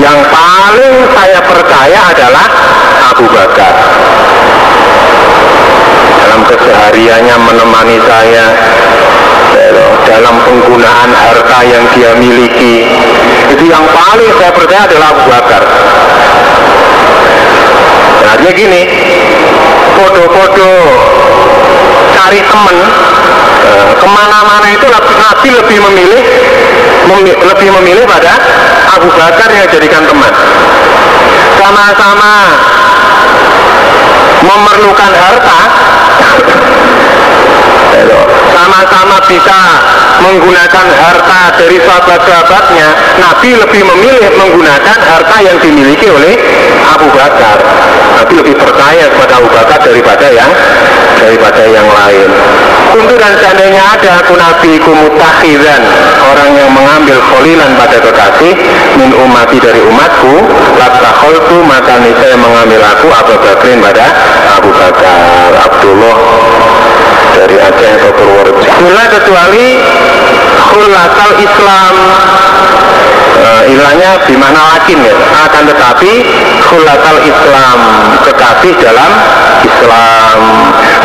yang paling saya percaya adalah Abu Bakar dalam kesehariannya menemani saya dalam penggunaan harta yang dia miliki. Itu yang paling saya percaya adalah Abu Bakar. Nah dia gini foto-foto cari temen eh, ke mana-mana itu Nabi lebih memilih memi lebih memilih pada Abu Bakar yang jadikan teman. Sama-sama memerlukan harta sama-sama bisa menggunakan harta dari sahabat-sahabatnya Nabi lebih memilih menggunakan harta yang dimiliki oleh Abu Bakar. Nabi lebih percaya kepada Abu Bakar daripada yang daripada yang lain. Tentu dan seandainya ada aku Nabi kumutahidan orang yang mengambil kholilan pada kekasih min umati dari umatku latakholtu maka saya mengambil aku Abu Bakrin pada Abu Bakar. Abdullah dari Aceh atau Purworejo. Bila kecuali khulatal Islam. Uh, ilahnya di mana lakin ya. Akan tetapi khulatal Islam kekasih dalam Islam.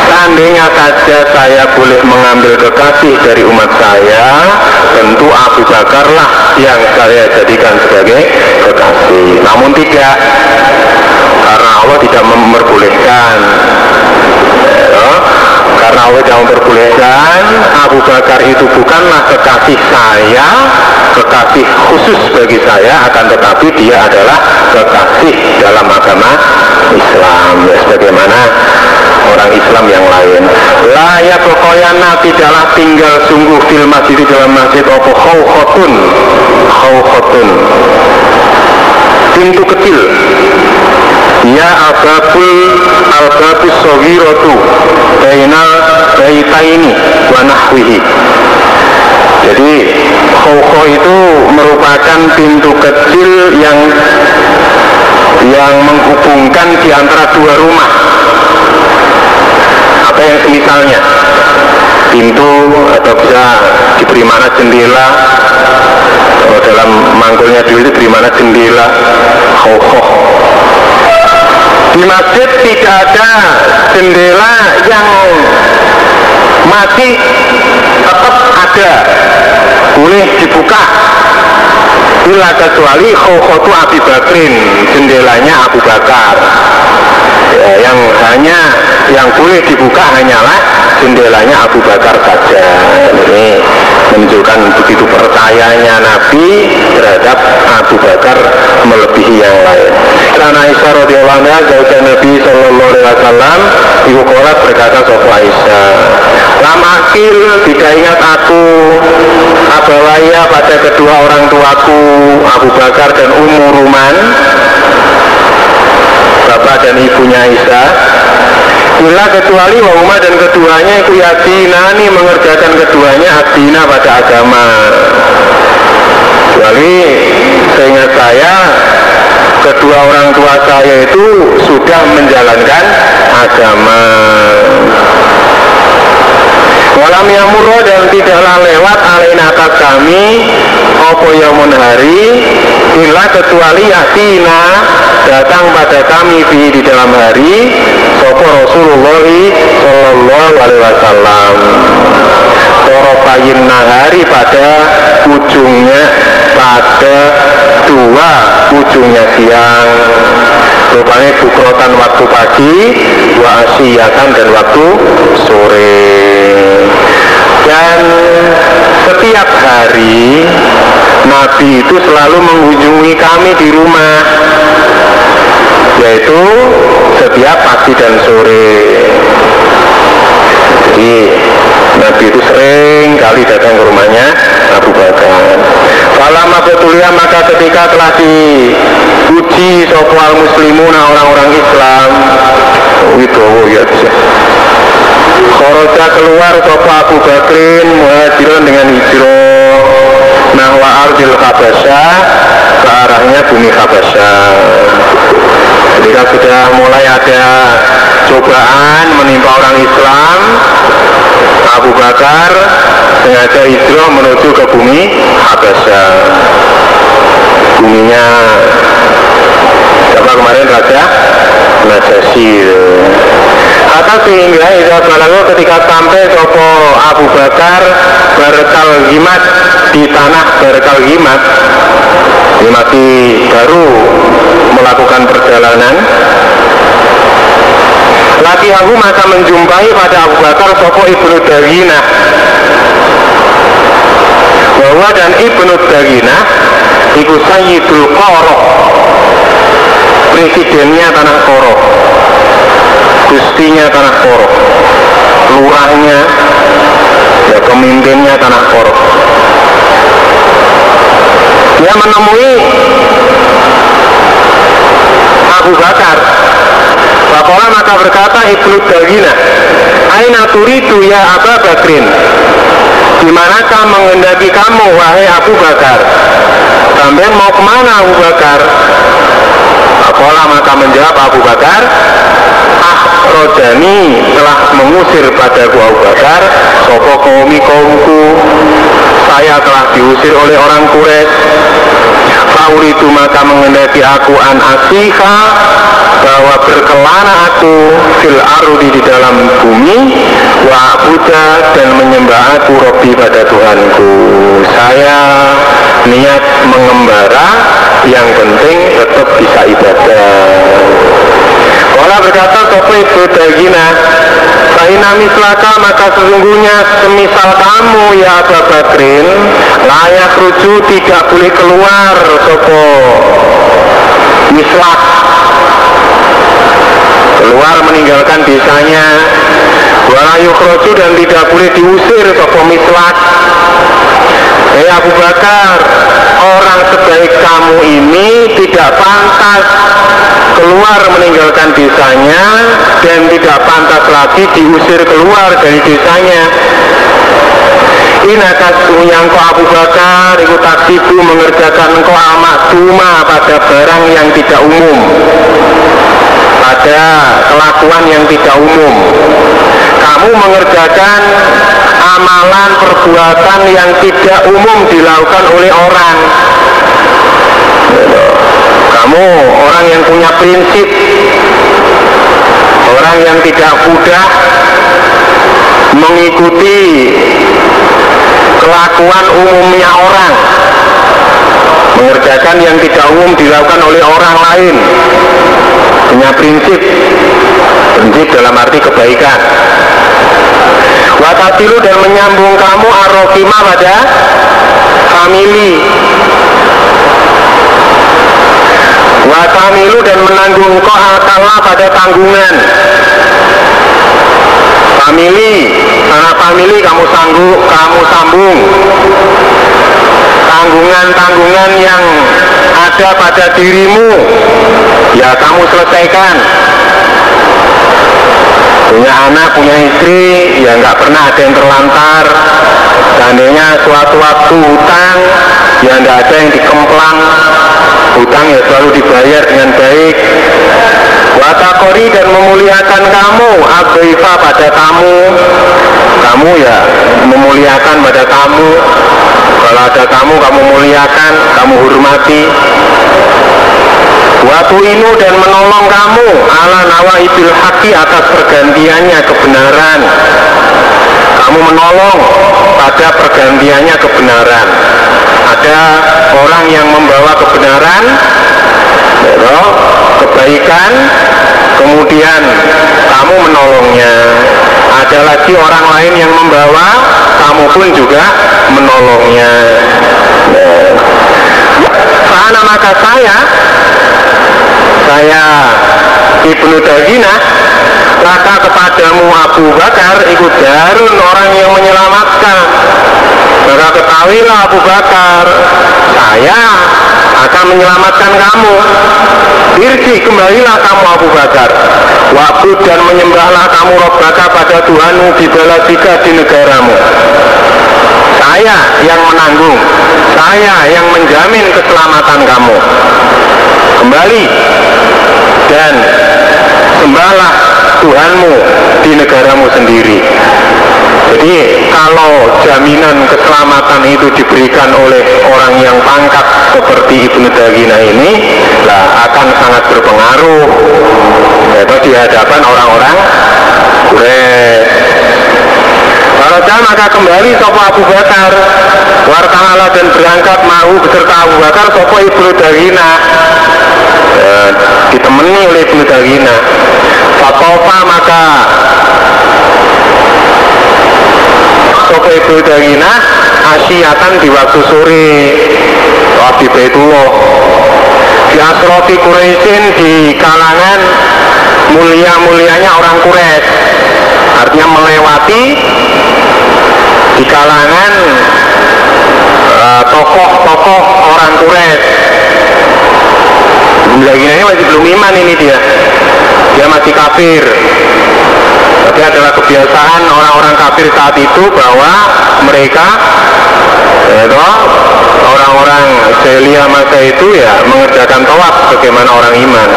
Seandainya saja saya boleh mengambil kekasih dari umat saya tentu Abu Bakar lah yang saya jadikan sebagai kekasih. Namun tidak karena Allah tidak memperbolehkan. Ya, karena Allah tidak memperbolehkan Abu Bakar itu bukanlah kekasih saya kekasih khusus bagi saya akan tetapi dia adalah kekasih dalam agama Islam. Ya, sebagaimana orang Islam yang lain. Layak kokoyana tidaklah tinggal sungguh fil masjid dalam masjid opo khawkhotun khawkhotun pintu kecil ya ababul albabus sogirotu bainal baitaini wa nahwihi. Jadi khawkho itu merupakan pintu kecil yang yang menghubungkan di antara dua rumah. Apa yang semisalnya pintu atau bisa diberi mana jendela kalau dalam mangkulnya dulu diberi mana jendela khawkho di masjid tidak ada jendela yang masih tetap ada. Boleh dibuka. Bila kecuali khokotu Abi Bakrin jendelanya Abu Bakar. Ya, yang hanya yang boleh dibuka hanyalah jendelanya Abu Bakar saja. Ini menunjukkan begitu percayanya Nabi terhadap Abu Bakar melebihi yang lain. Karena Aisyah radhiyallahu anha jauh Nabi sallallahu alaihi wasallam ibu kolat berkata sopo Aisyah Lamakil tidak ingat aku. Abawaya pada kedua orang tuaku Abu Bakar dan Ummu Ruman Bapak dan ibunya Aisyah Bila kecuali wa dan keduanya Iku yakinani mengerjakan keduanya Adina pada agama. Kecuali seingat saya Kedua orang tua saya itu sudah menjalankan agama. Walam yamurro dan tidaklah lewat alain atas kami Opo yamun hari Illa kecuali yatina Datang pada kami di, di dalam hari Sopo Rasulullah Sallallahu alaihi wasallam. Torofayin nahari pada ujungnya Pada dua ujungnya siang. Rupanya bukrotan waktu pagi wa asyiyatan dan waktu sore dan setiap hari Nabi itu selalu mengunjungi kami di rumah yaitu setiap pagi dan sore. Jadi Nabi itu sering kali datang ke rumahnya Abu Bakar. Falama betulia maka ketika telah diuji soal muslimuna orang-orang Islam itu oh ya. bisa Khoroja keluar sopo Abu Bakrin muhajiran dengan hijrah. Nahwa Ardil Habasya ke arahnya bumi Habasya Ketika sudah mulai ada cobaan menimpa orang Islam Abu Bakar sengaja hijrah menuju ke bumi Habasya buminya siapa kemarin Raja Najasyi Kata sehingga Iza Balago ketika sampai Sopo Abu Bakar Berkal Gimat di tanah Berkal Gimat Ini masih baru melakukan perjalanan. Laki aku maka menjumpai pada Abu Bakar Sopo Ibnu Dagina Bahwa dan Ibnu Dagina Iku Sayyidul Korok Presidennya Tanah Korok Gustinya Tanah Korok Lurahnya Ya pemimpinnya Tanah Korok Dia menemui Abu Bakar. Bakola maka berkata Ibnu Dagina Aina turidu ya Abu Bakrin? Di manakah mengendaki kamu wahai Abu Bakar? Sampai mau ke mana Abu Bakar Bakola maka menjawab Abu Bakar Ah telah mengusir padaku Abu Bakar Sopo kaumi kaumku? Saya telah diusir oleh orang Quraisy. Fauritu maka mengendaki aku an asiha bahwa berkelana aku fil arudi di dalam bumi wa Buddha dan menyembah aku Robi pada Tuhanku. Saya niat mengembara yang penting tetap bisa ibadah. Wala berkata Sofi Budagina Faina mislaka maka sesungguhnya semisal kamu ya Abu Bakrin layak rujuk tidak boleh keluar Sopo. Mislak keluar meninggalkan desanya. Walayu kroju dan tidak boleh diusir Sopo mislak Hei Abu Bakar, orang sebaik kamu ini tidak pantas keluar meninggalkan desanya dan tidak pantas lagi diusir keluar dari desanya. Inakas yang kau Abu Bakar ikut taksibu mengerjakan kau amak cuma pada barang yang tidak umum pada kelakuan yang tidak umum. Kamu mengerjakan amalan perbuatan yang tidak umum dilakukan oleh orang. Kamu orang yang punya prinsip. Orang yang tidak mudah mengikuti kelakuan umumnya orang. Mengerjakan yang tidak umum dilakukan oleh orang lain punya prinsip. Prinsip dalam arti kebaikan. Watasilu dan menyambung kamu arrofima pada family watamilu dan menanggung kau akala pada tanggungan. Family karena family kamu sanggup kamu sambung. Tanggungan-tanggungan yang ada pada dirimu ya kamu selesaikan punya anak, punya istri, ya nggak pernah ada yang terlantar. Seandainya suatu waktu hutang, ya nggak ada yang dikemplang. Hutang ya selalu dibayar dengan baik. Watakori dan memuliakan kamu, abaifa pada kamu. Kamu ya memuliakan pada kamu. Kalau ada kamu, kamu muliakan, kamu hormati Waktu inu dan menolong kamu ala nawa ibil haki atas pergantiannya kebenaran. Kamu menolong pada pergantiannya kebenaran. Ada orang yang membawa kebenaran, ya, kebaikan, kemudian kamu menolongnya. Ada lagi orang lain yang membawa, kamu pun juga menolongnya. Karena maka saya saya Ibnu Dagina maka kepadamu Abu Bakar ikut darun orang yang menyelamatkan maka ketahuilah Abu Bakar. Saya akan menyelamatkan kamu. Irji kembalilah kamu Abu Bakar. Waktu dan menyembahlah kamu Robbaka pada Tuhanmu di belasika di negaramu. Saya yang menanggung. Saya yang menjamin keselamatan kamu. Kembali dan sembahlah Tuhanmu di negaramu sendiri. Jadi kalau jaminan keselamatan itu diberikan oleh orang yang pangkat seperti Ibnu Dagina ini, lah akan sangat berpengaruh. Yaitu di hadapan orang-orang Quraisy. Kalau maka kembali Sopo Abu Bakar. Warta'ala dan berangkat mau beserta Abu Bakar Sopo Ibnu Dagina Eh, ditemani oleh Ibnu Dagina Fatofa maka Sopo Ibnu Dagina Asyatan di waktu sore. Wabi Baitullah Di Asrofi Quraisyin di kalangan mulia-mulianya orang Quraisy. Artinya melewati di kalangan eh, tokoh-tokoh uh, orang Quraisy. Lagi ini masih belum iman ini dia. Dia masih kafir tapi adalah kebiasaan orang-orang kafir saat itu bahwa mereka itu orang-orang Celia masa itu ya mengerjakan tawaf bagaimana orang iman.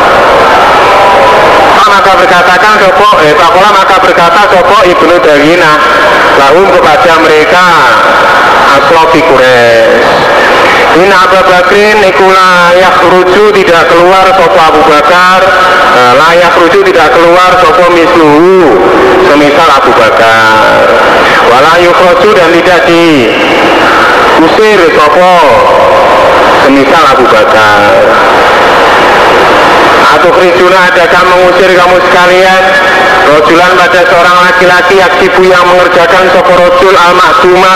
Maka berkatakan sopo eh pakola maka berkata sopo ibnu Dagina lalu kepada mereka aslofi Quraisy In Abu Bakrin ikula ruju tidak keluar sopo Abu Bakar. Eh, layak ruju tidak keluar sopo misluhu semisal Abu Bakar. Walayuk ruju dan tidak di usir sopo semisal Abu Bakar. Atau Krisuna adakah mengusir kamu sekalian Rojulan pada seorang laki-laki aktifu yang mengerjakan sopo rojul al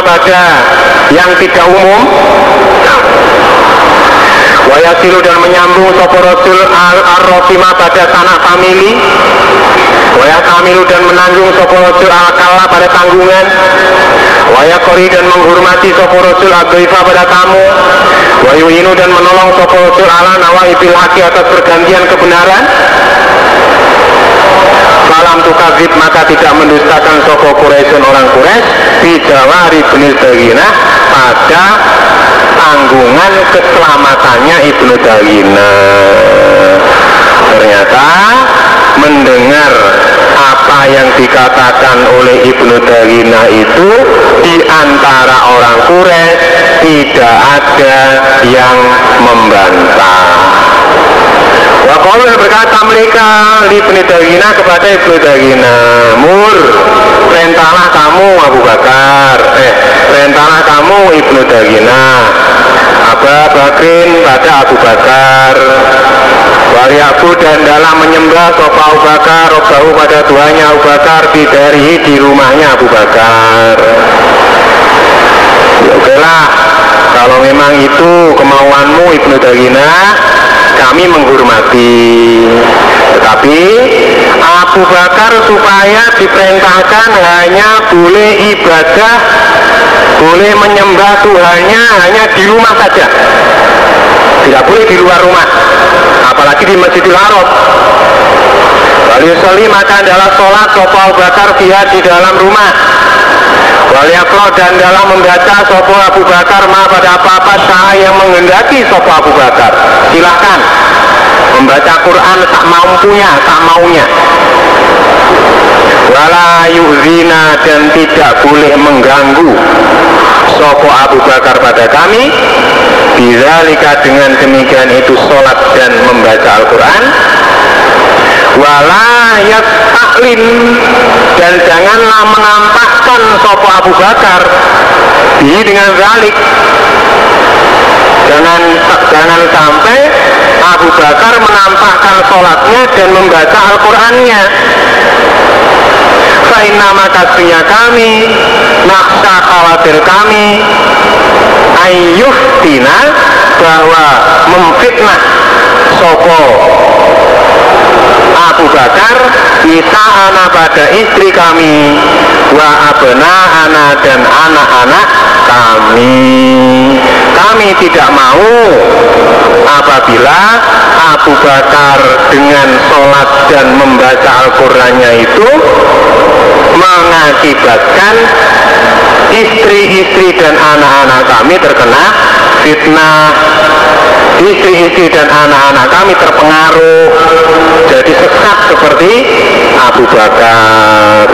pada yang tidak umum. Wayasilu dan menyambung sopo rojul al arrofima pada tanah famili. Wayakamilu dan menanggung sopo rojul al kala pada tanggungan. Wayakori dan menghormati sopo rojul al pada tamu. Wayuinu dan menolong sopo rojul ala nawa ibil haki atas pergantian kebenaran Malam tukazib maka tidak mendustakan sopo Quraisyun orang Quraisy. Bijawari benil pada tanggungan keselamatannya Ibnu Dalina ternyata mendengar apa yang dikatakan oleh Ibnu Dalina itu di antara orang Quraisy tidak ada yang membantah Wakola berkata mereka Ibnu Dagina kepada Ibnu Dagina Mur Perintahlah kamu Abu Bakar. Eh Perintahlah kamu Ibnu Dagina Aba Bakrin pada Abu Bakar. Waliaku dan dalam menyembah Sofa Abu Bakar Robahu pada tuanya Abu Bakar Bidari di rumahnya Abu Bakar. Ya oke lah. Kalau memang itu kemauanmu Ibnu Dagina kami menghormati. Tetapi Abu Bakar supaya diperintahkan hanya boleh ibadah boleh menyembah Tuhannya hanya di rumah saja. Tidak boleh di luar rumah apalagi di Masjidil Haram. Wali maka adalah sholat Sopo Abu Bakar dia di dalam rumah Waliaklo dan dalam membaca Sopo Abu Bakar ma pada apa-apa saya yang menghendaki Sopo Abu Bakar. Silahkan. Membaca Quran tak mampunya tak maunya. Wala yu'zina dan tidak boleh mengganggu Sopo Abu Bakar pada kami. Bizalika dengan demikian itu sholat dan membaca Al-Quran wala taklin. Dan janganlah menampakkan sopo Abu Bakar. Ini dengan zalik. Jangan jangan sampai Abu Bakar menampakkan sholatnya dan membaca Al-Qurannya. Fainna maka kami Naksa khawatir kami Ayyuftina Bahwa memfitnah Sopo Abu Bakar kita anak pada istri kami wa abna anak dan anak-anak kami. Kami tidak mau apabila Abu Bakar dengan sholat dan membaca Al-Qurannya itu mengakibatkan istri-istri dan anak-anak kami terkena fitnah istri-istri dan anak-anak kami terpengaruh jadi sesat seperti Abu Bakar.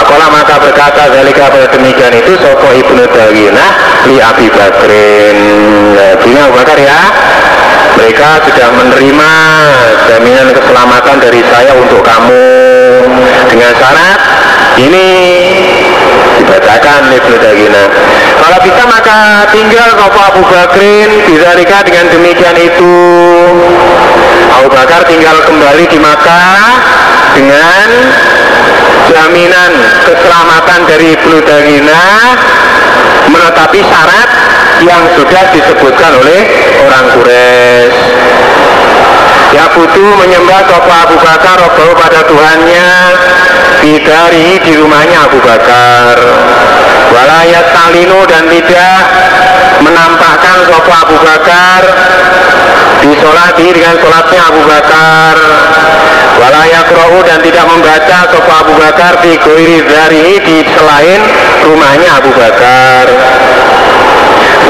Apalah maka berkata Zalika pada demikian itu? Sopo ibnu Dawinah Li Abi Bakrin. Nah, Abu Bakar ya Mereka sudah menerima Jaminan keselamatan dari saya untuk kamu. Dengan syarat Ini dibacakan Ibnu Dagina kalau bisa maka tinggal Sopo Abu Bakrin nikah dengan demikian itu. Abu Bakar tinggal kembali di Makkah dengan jaminan keselamatan dari Ibnu Dagina menetapi syarat yang sudah disebutkan oleh orang Quraisy Ya butuh menyembah Sopo Abu Bakar Robo pada Tuhannya Bidari di rumahnya Abu Bakar. Walayat salino dan tidak menampakkan Sopo Abu Bakar Disolati dengan sholatnya Abu Bakar. Walayak rohu dan tidak membaca Sopo Abu Bakar di goiri dari di selain rumahnya Abu Bakar.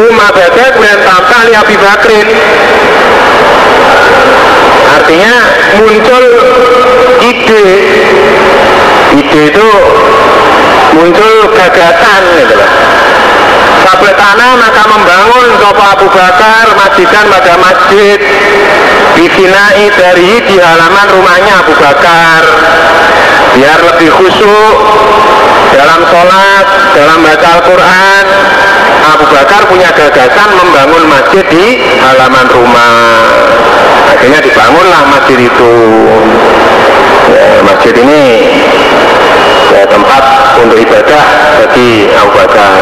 Uma baca kemudian tampak li Abu Bakrin artinya muncul ide. Ide itu muncul gagasan gitu loh tanah maka membangun Sopo Abu Bakar masjidan pada masjid. Bisinai dari di halaman rumahnya Abu Bakar. Biar lebih khusyuk dalam sholat, dalam baca Al-Quran. Abu Bakar punya gagasan membangun masjid di halaman rumah. Akhirnya dibangunlah masjid itu. Ya, masjid ini ya, tempat untuk ibadah bagi Abu Bakar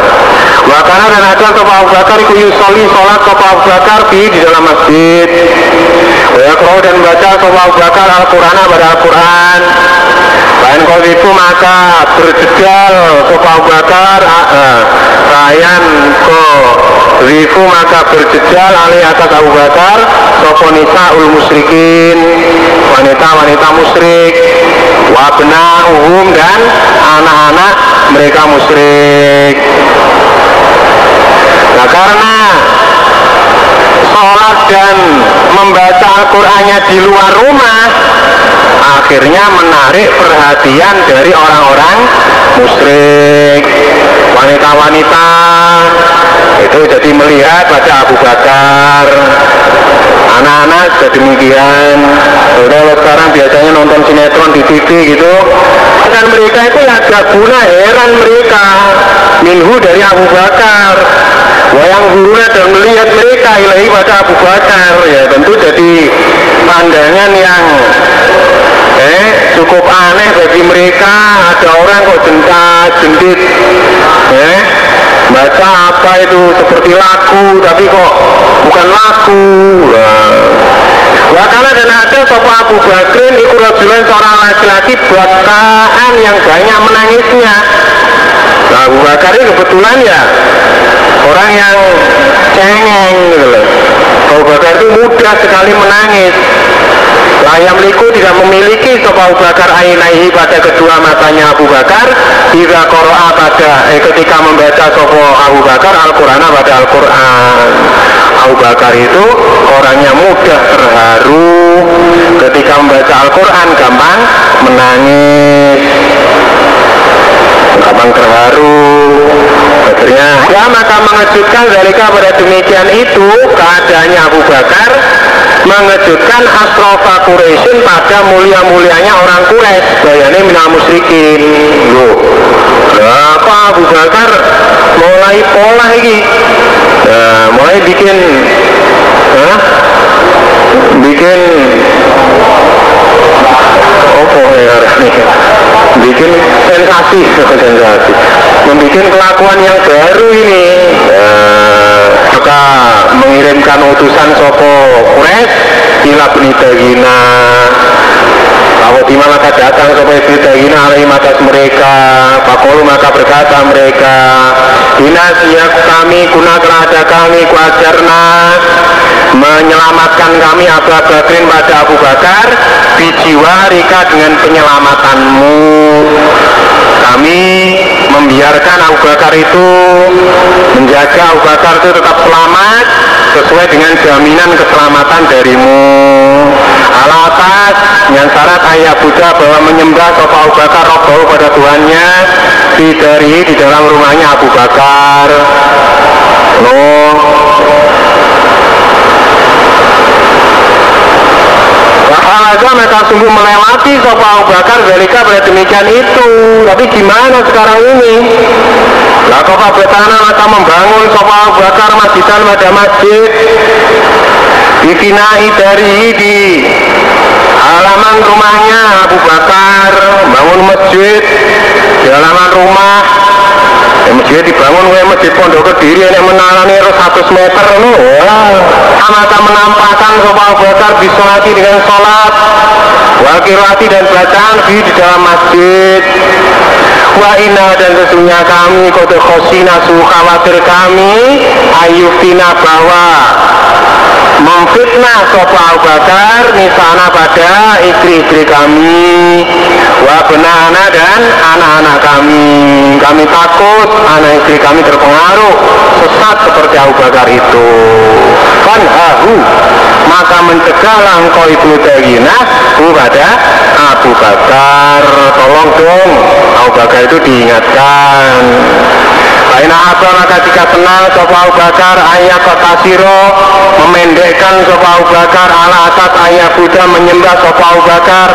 Wakana dan ada Sopo Abu Bakar iku yusoli sholat Sopo Abu Bakar di, di dalam masjid. Ya dan baca Sopo Abu Bakar Al-Quran pada Al-Quran. Lain kau itu maka berjedal Sopo Abu Bakar Rayan ko Rifu maka berjejal alih atas Abu Bakar Sopo nisa ul musyrikin Wanita-wanita musyrik Wabna uhum dan anak-anak mereka musyrik Nah karena sholat dan membaca Al-Qur'annya di luar rumah akhirnya menarik perhatian dari orang-orang musyrik wanita-wanita. Itu jadi melihat pada Abu Bakar. Anak-anak sudah demikian. Kalau sekarang biasanya nonton sinetron di TV gitu kan mereka itu ya gak guna heran mereka. Minhu dari Abu Bakar wayang guruna dan melihat mereka ilahi pada Abu Bakar ya tentu jadi pandangan yang eh cukup aneh bagi mereka ada orang kok jentat jendit eh baca apa itu seperti lagu tapi kok bukan lagu nah, Wa karena dan ada sopa Abu Bakrin itu rajulan seorang laki-laki bakaan yang banyak menangisnya. Nah, Abu Bakar ini kebetulan ya orang yang cengeng gitu loh. Abu Bakar itu mudah sekali menangis. Layam liku tidak memiliki sopa Abu Bakar ainaihi pada kedua matanya Abu Bakar Tidak koro'a pada eh, ketika membaca sopa Abu Bakar Al-Quran pada Al-Quran Abu Bakar itu orangnya mudah terharu ketika membaca Al-Quran gampang menangis gampang terharu. Akhirnya ya maka mengejutkan dari pada demikian itu keadaannya Abu Bakar mengejutkan asrofa Quraisyin pada mulia-mulianya orang Quraisy. Bayane minal musyrikin. Loh apa Abu Bakar mulai pola ini nah, mulai bikin bikin apa ya? Bikin sensasi sensasi. Membuat kelakuan yang baru ini. Maka mengirimkan utusan Sopo Kures ila Benitagina Bahwa di maka datang Sopo Benitagina alaihi atas mereka Pakolu maka berkata mereka Ina siap kami guna ada kami kuajarna menyelamatkan kami Abu Bakrin pada Abu Bakar bijiwa Rika dengan penyelamatanmu. Kami membiarkan Abu Bakar itu menjaga Abu Bakar itu tetap selamat sesuai dengan jaminan keselamatan darimu. Alatas dengan syarat ayah Buddha bahwa menyembah sopa Abu Bakar Robbau pada Tuhannya dari di dalam rumahnya Abu Bakar. Loh. Aja mereka sungguh melewati sopa Abu Bakar Zalika pada demikian itu. Tapi gimana sekarang ini lah kok betana maka membangun sopa Abu Bakar masjidan pada masjid? Difinai dari di halaman rumahnya Abu Bakar bangun masjid di halaman rumah. Ya, masjid dibangun gue masjid pondok kediri yang menalani 100 meter no sama menampakkan sopa Abu Bakar bisolati dengan sholat wakilati dan bacaan di dalam masjid wa inna dan sesungguhnya kami kode khosina su khawatir kami ayufina bahwa memfitnah sopa Abu Bakar nisana pada istri-istri kami wa benana dan anak-anak kami. Kami takut anak istri kami terpengaruh sesat seperti Abu Bakar itu. Kan maka mencegahlah engkau itu Dagina kepada Abu Bakar tolong dong. Abu Bakar itu diingatkan. Aina apa maka jika tenang Sopo Abu Bakar ayat kota siro memendekkan Sopo Abu Bakar ala asat ayat Buddha menyembah Sopo Abu Bakar.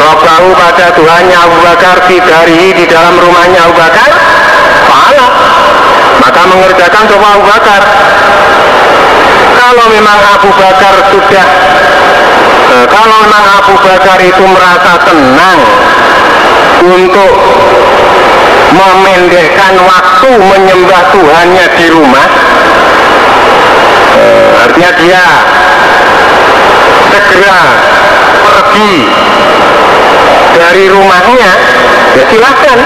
Robahu pada Tuhannya Abu Bakar dari di dalam rumahnya Abu Bakar Fala maka mengerjakan Sopo Abu Bakar. Kalau memang Abu Bakar sudah eh, kalau memang Abu Bakar itu merasa tenang untuk memendekkan waktu menyembah Tuhannya di rumah eh, artinya dia segera pergi dari rumahnya ya silahkan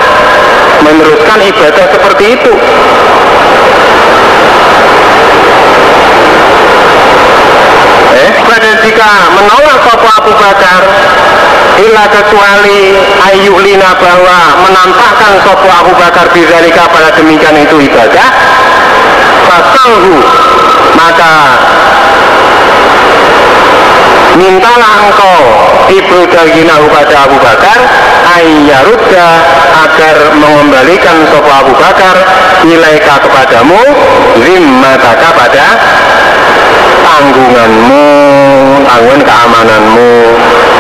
meneruskan ibadah seperti itu. Eh, dan jika menolak Sopo Abu Bakar Ila kecuali ayu lina bahwa menampakkan Sopo Abu Bakar bizalika pada demikian itu ibadah Fasalhu maka mintalah engkau ibu daginahu pada Abu Bakar ayyarudda agar mengembalikan sopo Abu Bakar ilaika kepadamu zimmataka pada tanggunganmu tanggungan keamananmu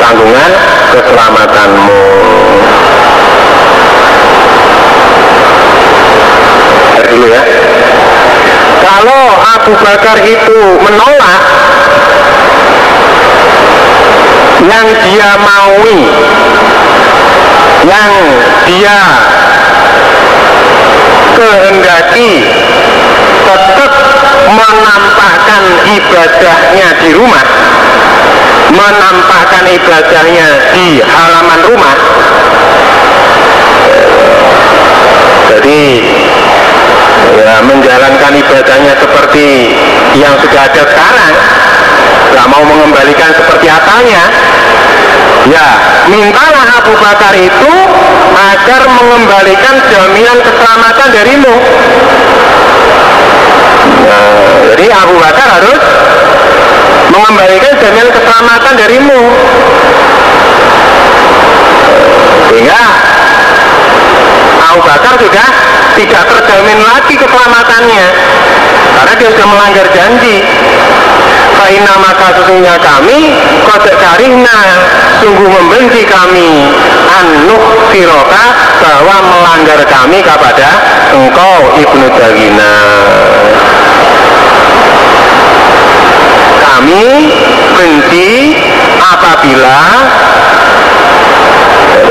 tanggungan keselamatanmu. Dulu ya. Kalau Abu Bakar itu menolak yang dia maui. Yang dia kehendaki tetap menampakkan ibadahnya di rumah menampakkan ibadahnya di halaman rumah. Jadi ya, menjalankan ibadahnya seperti yang sudah ada sekarang nggak mau mengembalikan seperti asalnya. Ya mintalah Abu Bakar itu agar mengembalikan jaminan keselamatan darimu. Nah, jadi Abu Bakar harus mengembalikan jaminan keselamatan darimu. Sehingga Abu Bakar sudah tidak terjamin lagi keselamatannya. Karena dia sudah melanggar janji Faina maka sesungguhnya kami Kodek karihna Sungguh membenci kami. Anuh siroka Bahwa melanggar kami kepada Engkau Ibnu Dagina Kami benci apabila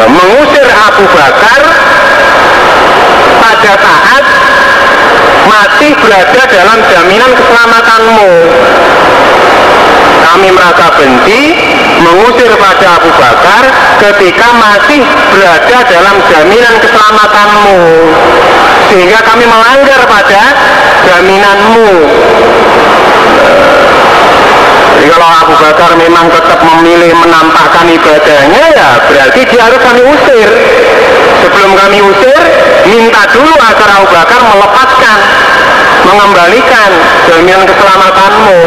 mengusir Abu Bakar pada saat masih berada dalam jaminan keselamatanmu kami merasa benci mengusir pada Abu Bakar ketika masih berada dalam jaminan keselamatanmu. Sehingga kami melanggar pada jaminanmu. Jadi kalau Abu Bakar memang tetap memilih menampakkan ibadahnya ya berarti dia harus kami usir sebelum kami usir minta dulu agar Abu Bakar melepaskan mengembalikan jaminan keselamatanmu.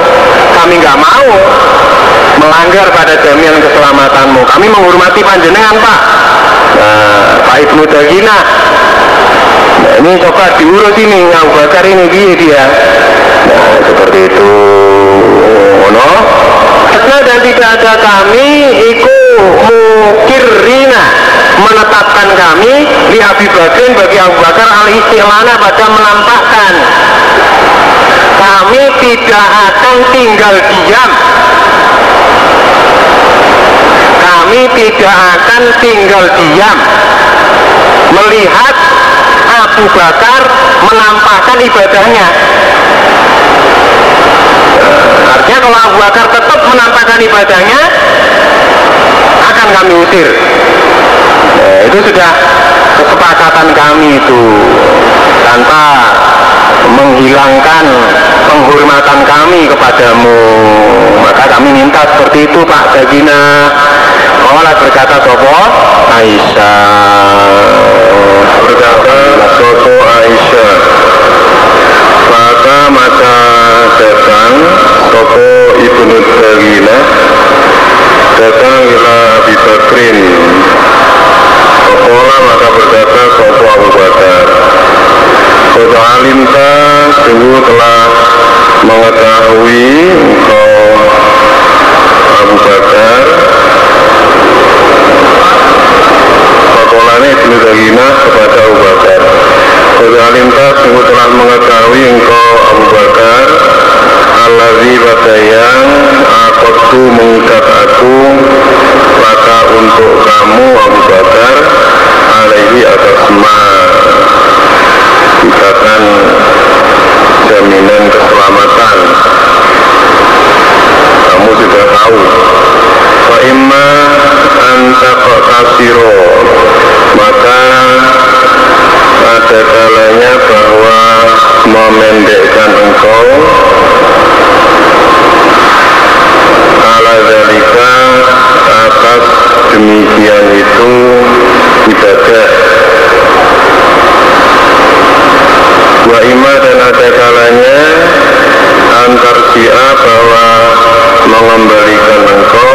Kami nggak mau melanggar pada jaminan keselamatanmu. Kami menghormati panjenengan Pak. Nah, Pak Ibnu Dagina nah, ini coba diurus ini Abu Bakar ini dia dia? Nah seperti itu. No dan tidak ada kami iku mukirina menetapkan kami di Abi Bakrin bagi Abu Bakar al istilana pada menampakkan kami tidak akan tinggal diam. Kami tidak akan tinggal diam. Melihat Abu Bakar menampakkan ibadahnya. Artinya kalau Abu Bakar tetap menampakkan ibadahnya akan kami usir nah, itu sudah kesepakatan kami itu. Tanpa menghilangkan penghormatan kami kepadamu. Maka kami minta seperti itu Pak Bagina Allah berkata Sopo Aisyah. Berkata Sopo Aisyah. Maka maka datang Sopo Ibnu Bagina datang ila Abi Bakrin Sekolah maka berkata Sopo Abu Bakar. Kota alimta sungguh telah mengetahui engkau Abu Bakar. Fakolane Ibnu Dagina kepada Abu Bakar. Kota alimta sungguh telah mengetahui engkau Abu Bakar Alladzi pada yang Akotu mengikat aku Maka untuk kamu Abu Bakar Alaihi atas ma. Ikatan jaminan keselamatan. Kamu sudah tahu. Fa imma anta kasiro Maka ada kalanya bahwa memendekkan engkau. Ala dalika atas demikian itu ibadah. Wa ima dan ada kalanya antar bahwa mengembalikan engkau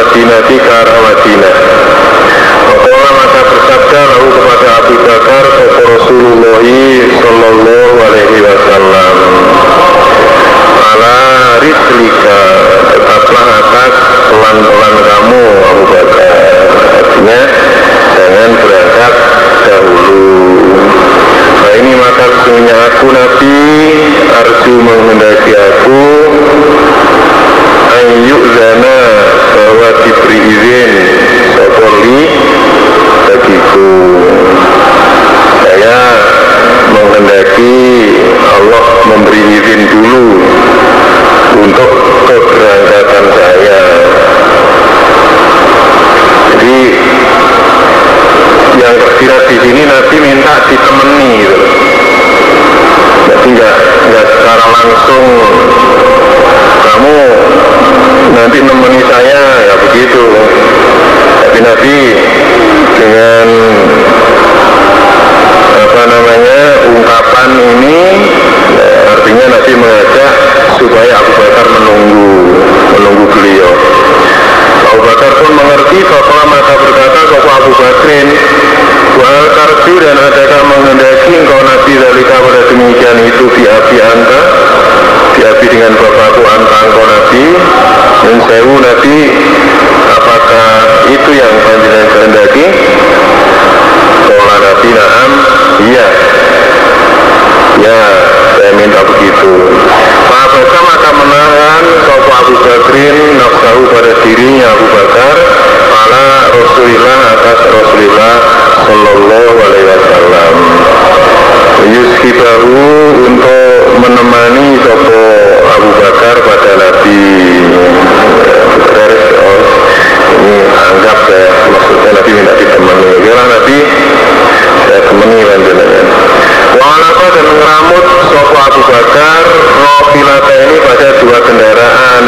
madinatika arah Madinah. Wakola maka bersabda lalu kepada Abu Bakar Sopo Rasulullah Sallallahu alaihi wasallam Ala Ritlika Tetaplah atas pelan-pelan kamu Abu Bakar Artinya jangan berangkat dahulu. Nah ini maka sesungguhnya aku Nabi. Arju menghendaki aku. Ayyuk zana diberi izin Kapolri bagiku saya menghendaki Allah memberi izin dulu untuk keberangkatan saya. Jadi yang tersirat di sini nanti minta ditemani gitu. Jadi nggak nggak secara langsung. Kamu nanti nemeni saya begitu. Tapi Nabi dengan apa namanya ungkapan ini ya, artinya Nabi mengajak supaya Abu Bakar menunggu menunggu beliau. Abu Bakar pun mengerti bahwa maka berkata bahwa Abu Bakrin? Wal karju dan adakah menghendaki engkau Nabi dalika pada demikian itu di api anta? Di api dengan bapakku anta engkau Nabi? Dan sewu Nabi apakah itu yang panjenengan kehendaki? Seolah Nabi Naam iya. Ya saya minta begitu. Maka maka menahan Sopo Abu Bakrin nafsahu pada dirinya Abu Bakar Pada Rasulullah atas Rasulullah Sallallahu Alaihi Wasallam. Yuskibahu untuk menemani Sopo Abu Bakar pada Nabi ini anggap ya maksudnya Nabi minta ditemani. Kira Nabi saya temani lanjutannya Walapa dan ngeramut Sopo Abu Bakar Rofilata ini pada dua kendaraan.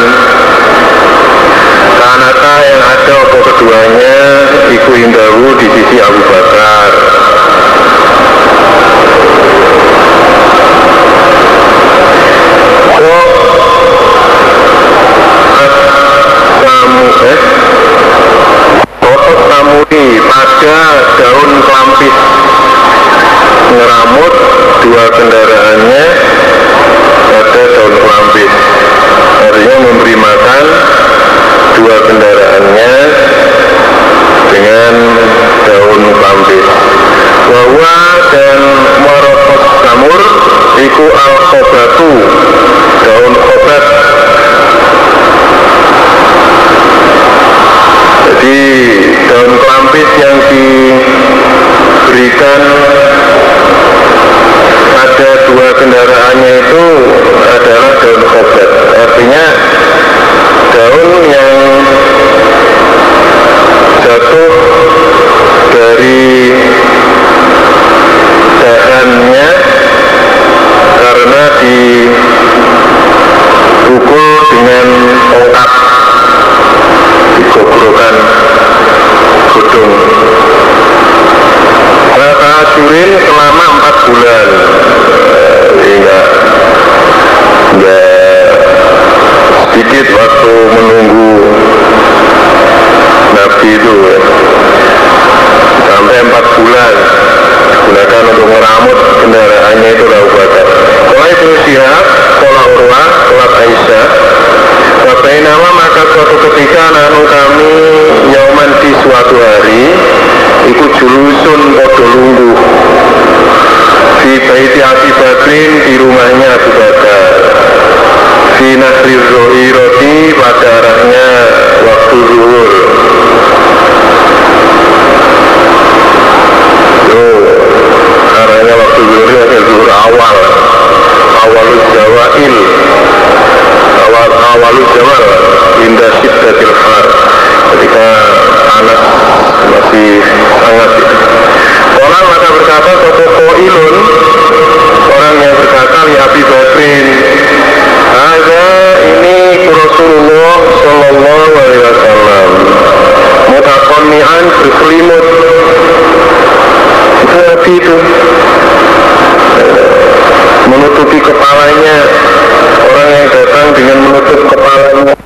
Kanata yang ada apa keduanya Iku indahu di sisi Abu Bakar. So Kamu eh daun kelampis ngeramut dua kendaraannya pada daun kelampis artinya memberi makan dua kendaraannya dengan daun kelampis bahwa dan marokos samur iku al khobatu daun khobat jadi daun kelampis yang diberikan ada dua kendaraannya itu adalah daun khobat artinya daun yang jatuh dari dahannya karena dipukul maka asyurin selama empat bulan. Sehingga enggak sedikit waktu menunggu Nabi itu ya. sampai empat bulan. Digunakan untuk meramut kendaraannya itu Abu Bakar. Kalau itu siap, sekolah Urwah, sekolah Aisyah, Bapak nama maka suatu ketika nanu kami yauman di suatu hari ikut julusun podo lungguh. Di baiti Abi Bakrin di rumahnya Abu Bakar. Di Nasri Roti pada arahnya waktu zuhur. Arahnya waktu zuhur ada zuhur awal. Awal jawail. Awal awal jawal indah orang maka berkata sopo koilun orang yang berkata li Abi Bakrin. Ada ini Rasulullah Shallallahu Alaihi Wasallam. Mutakonian berselimut itu Nabi itu. Menutupi kepalanya. Orang yang datang dengan menutup kepalanya.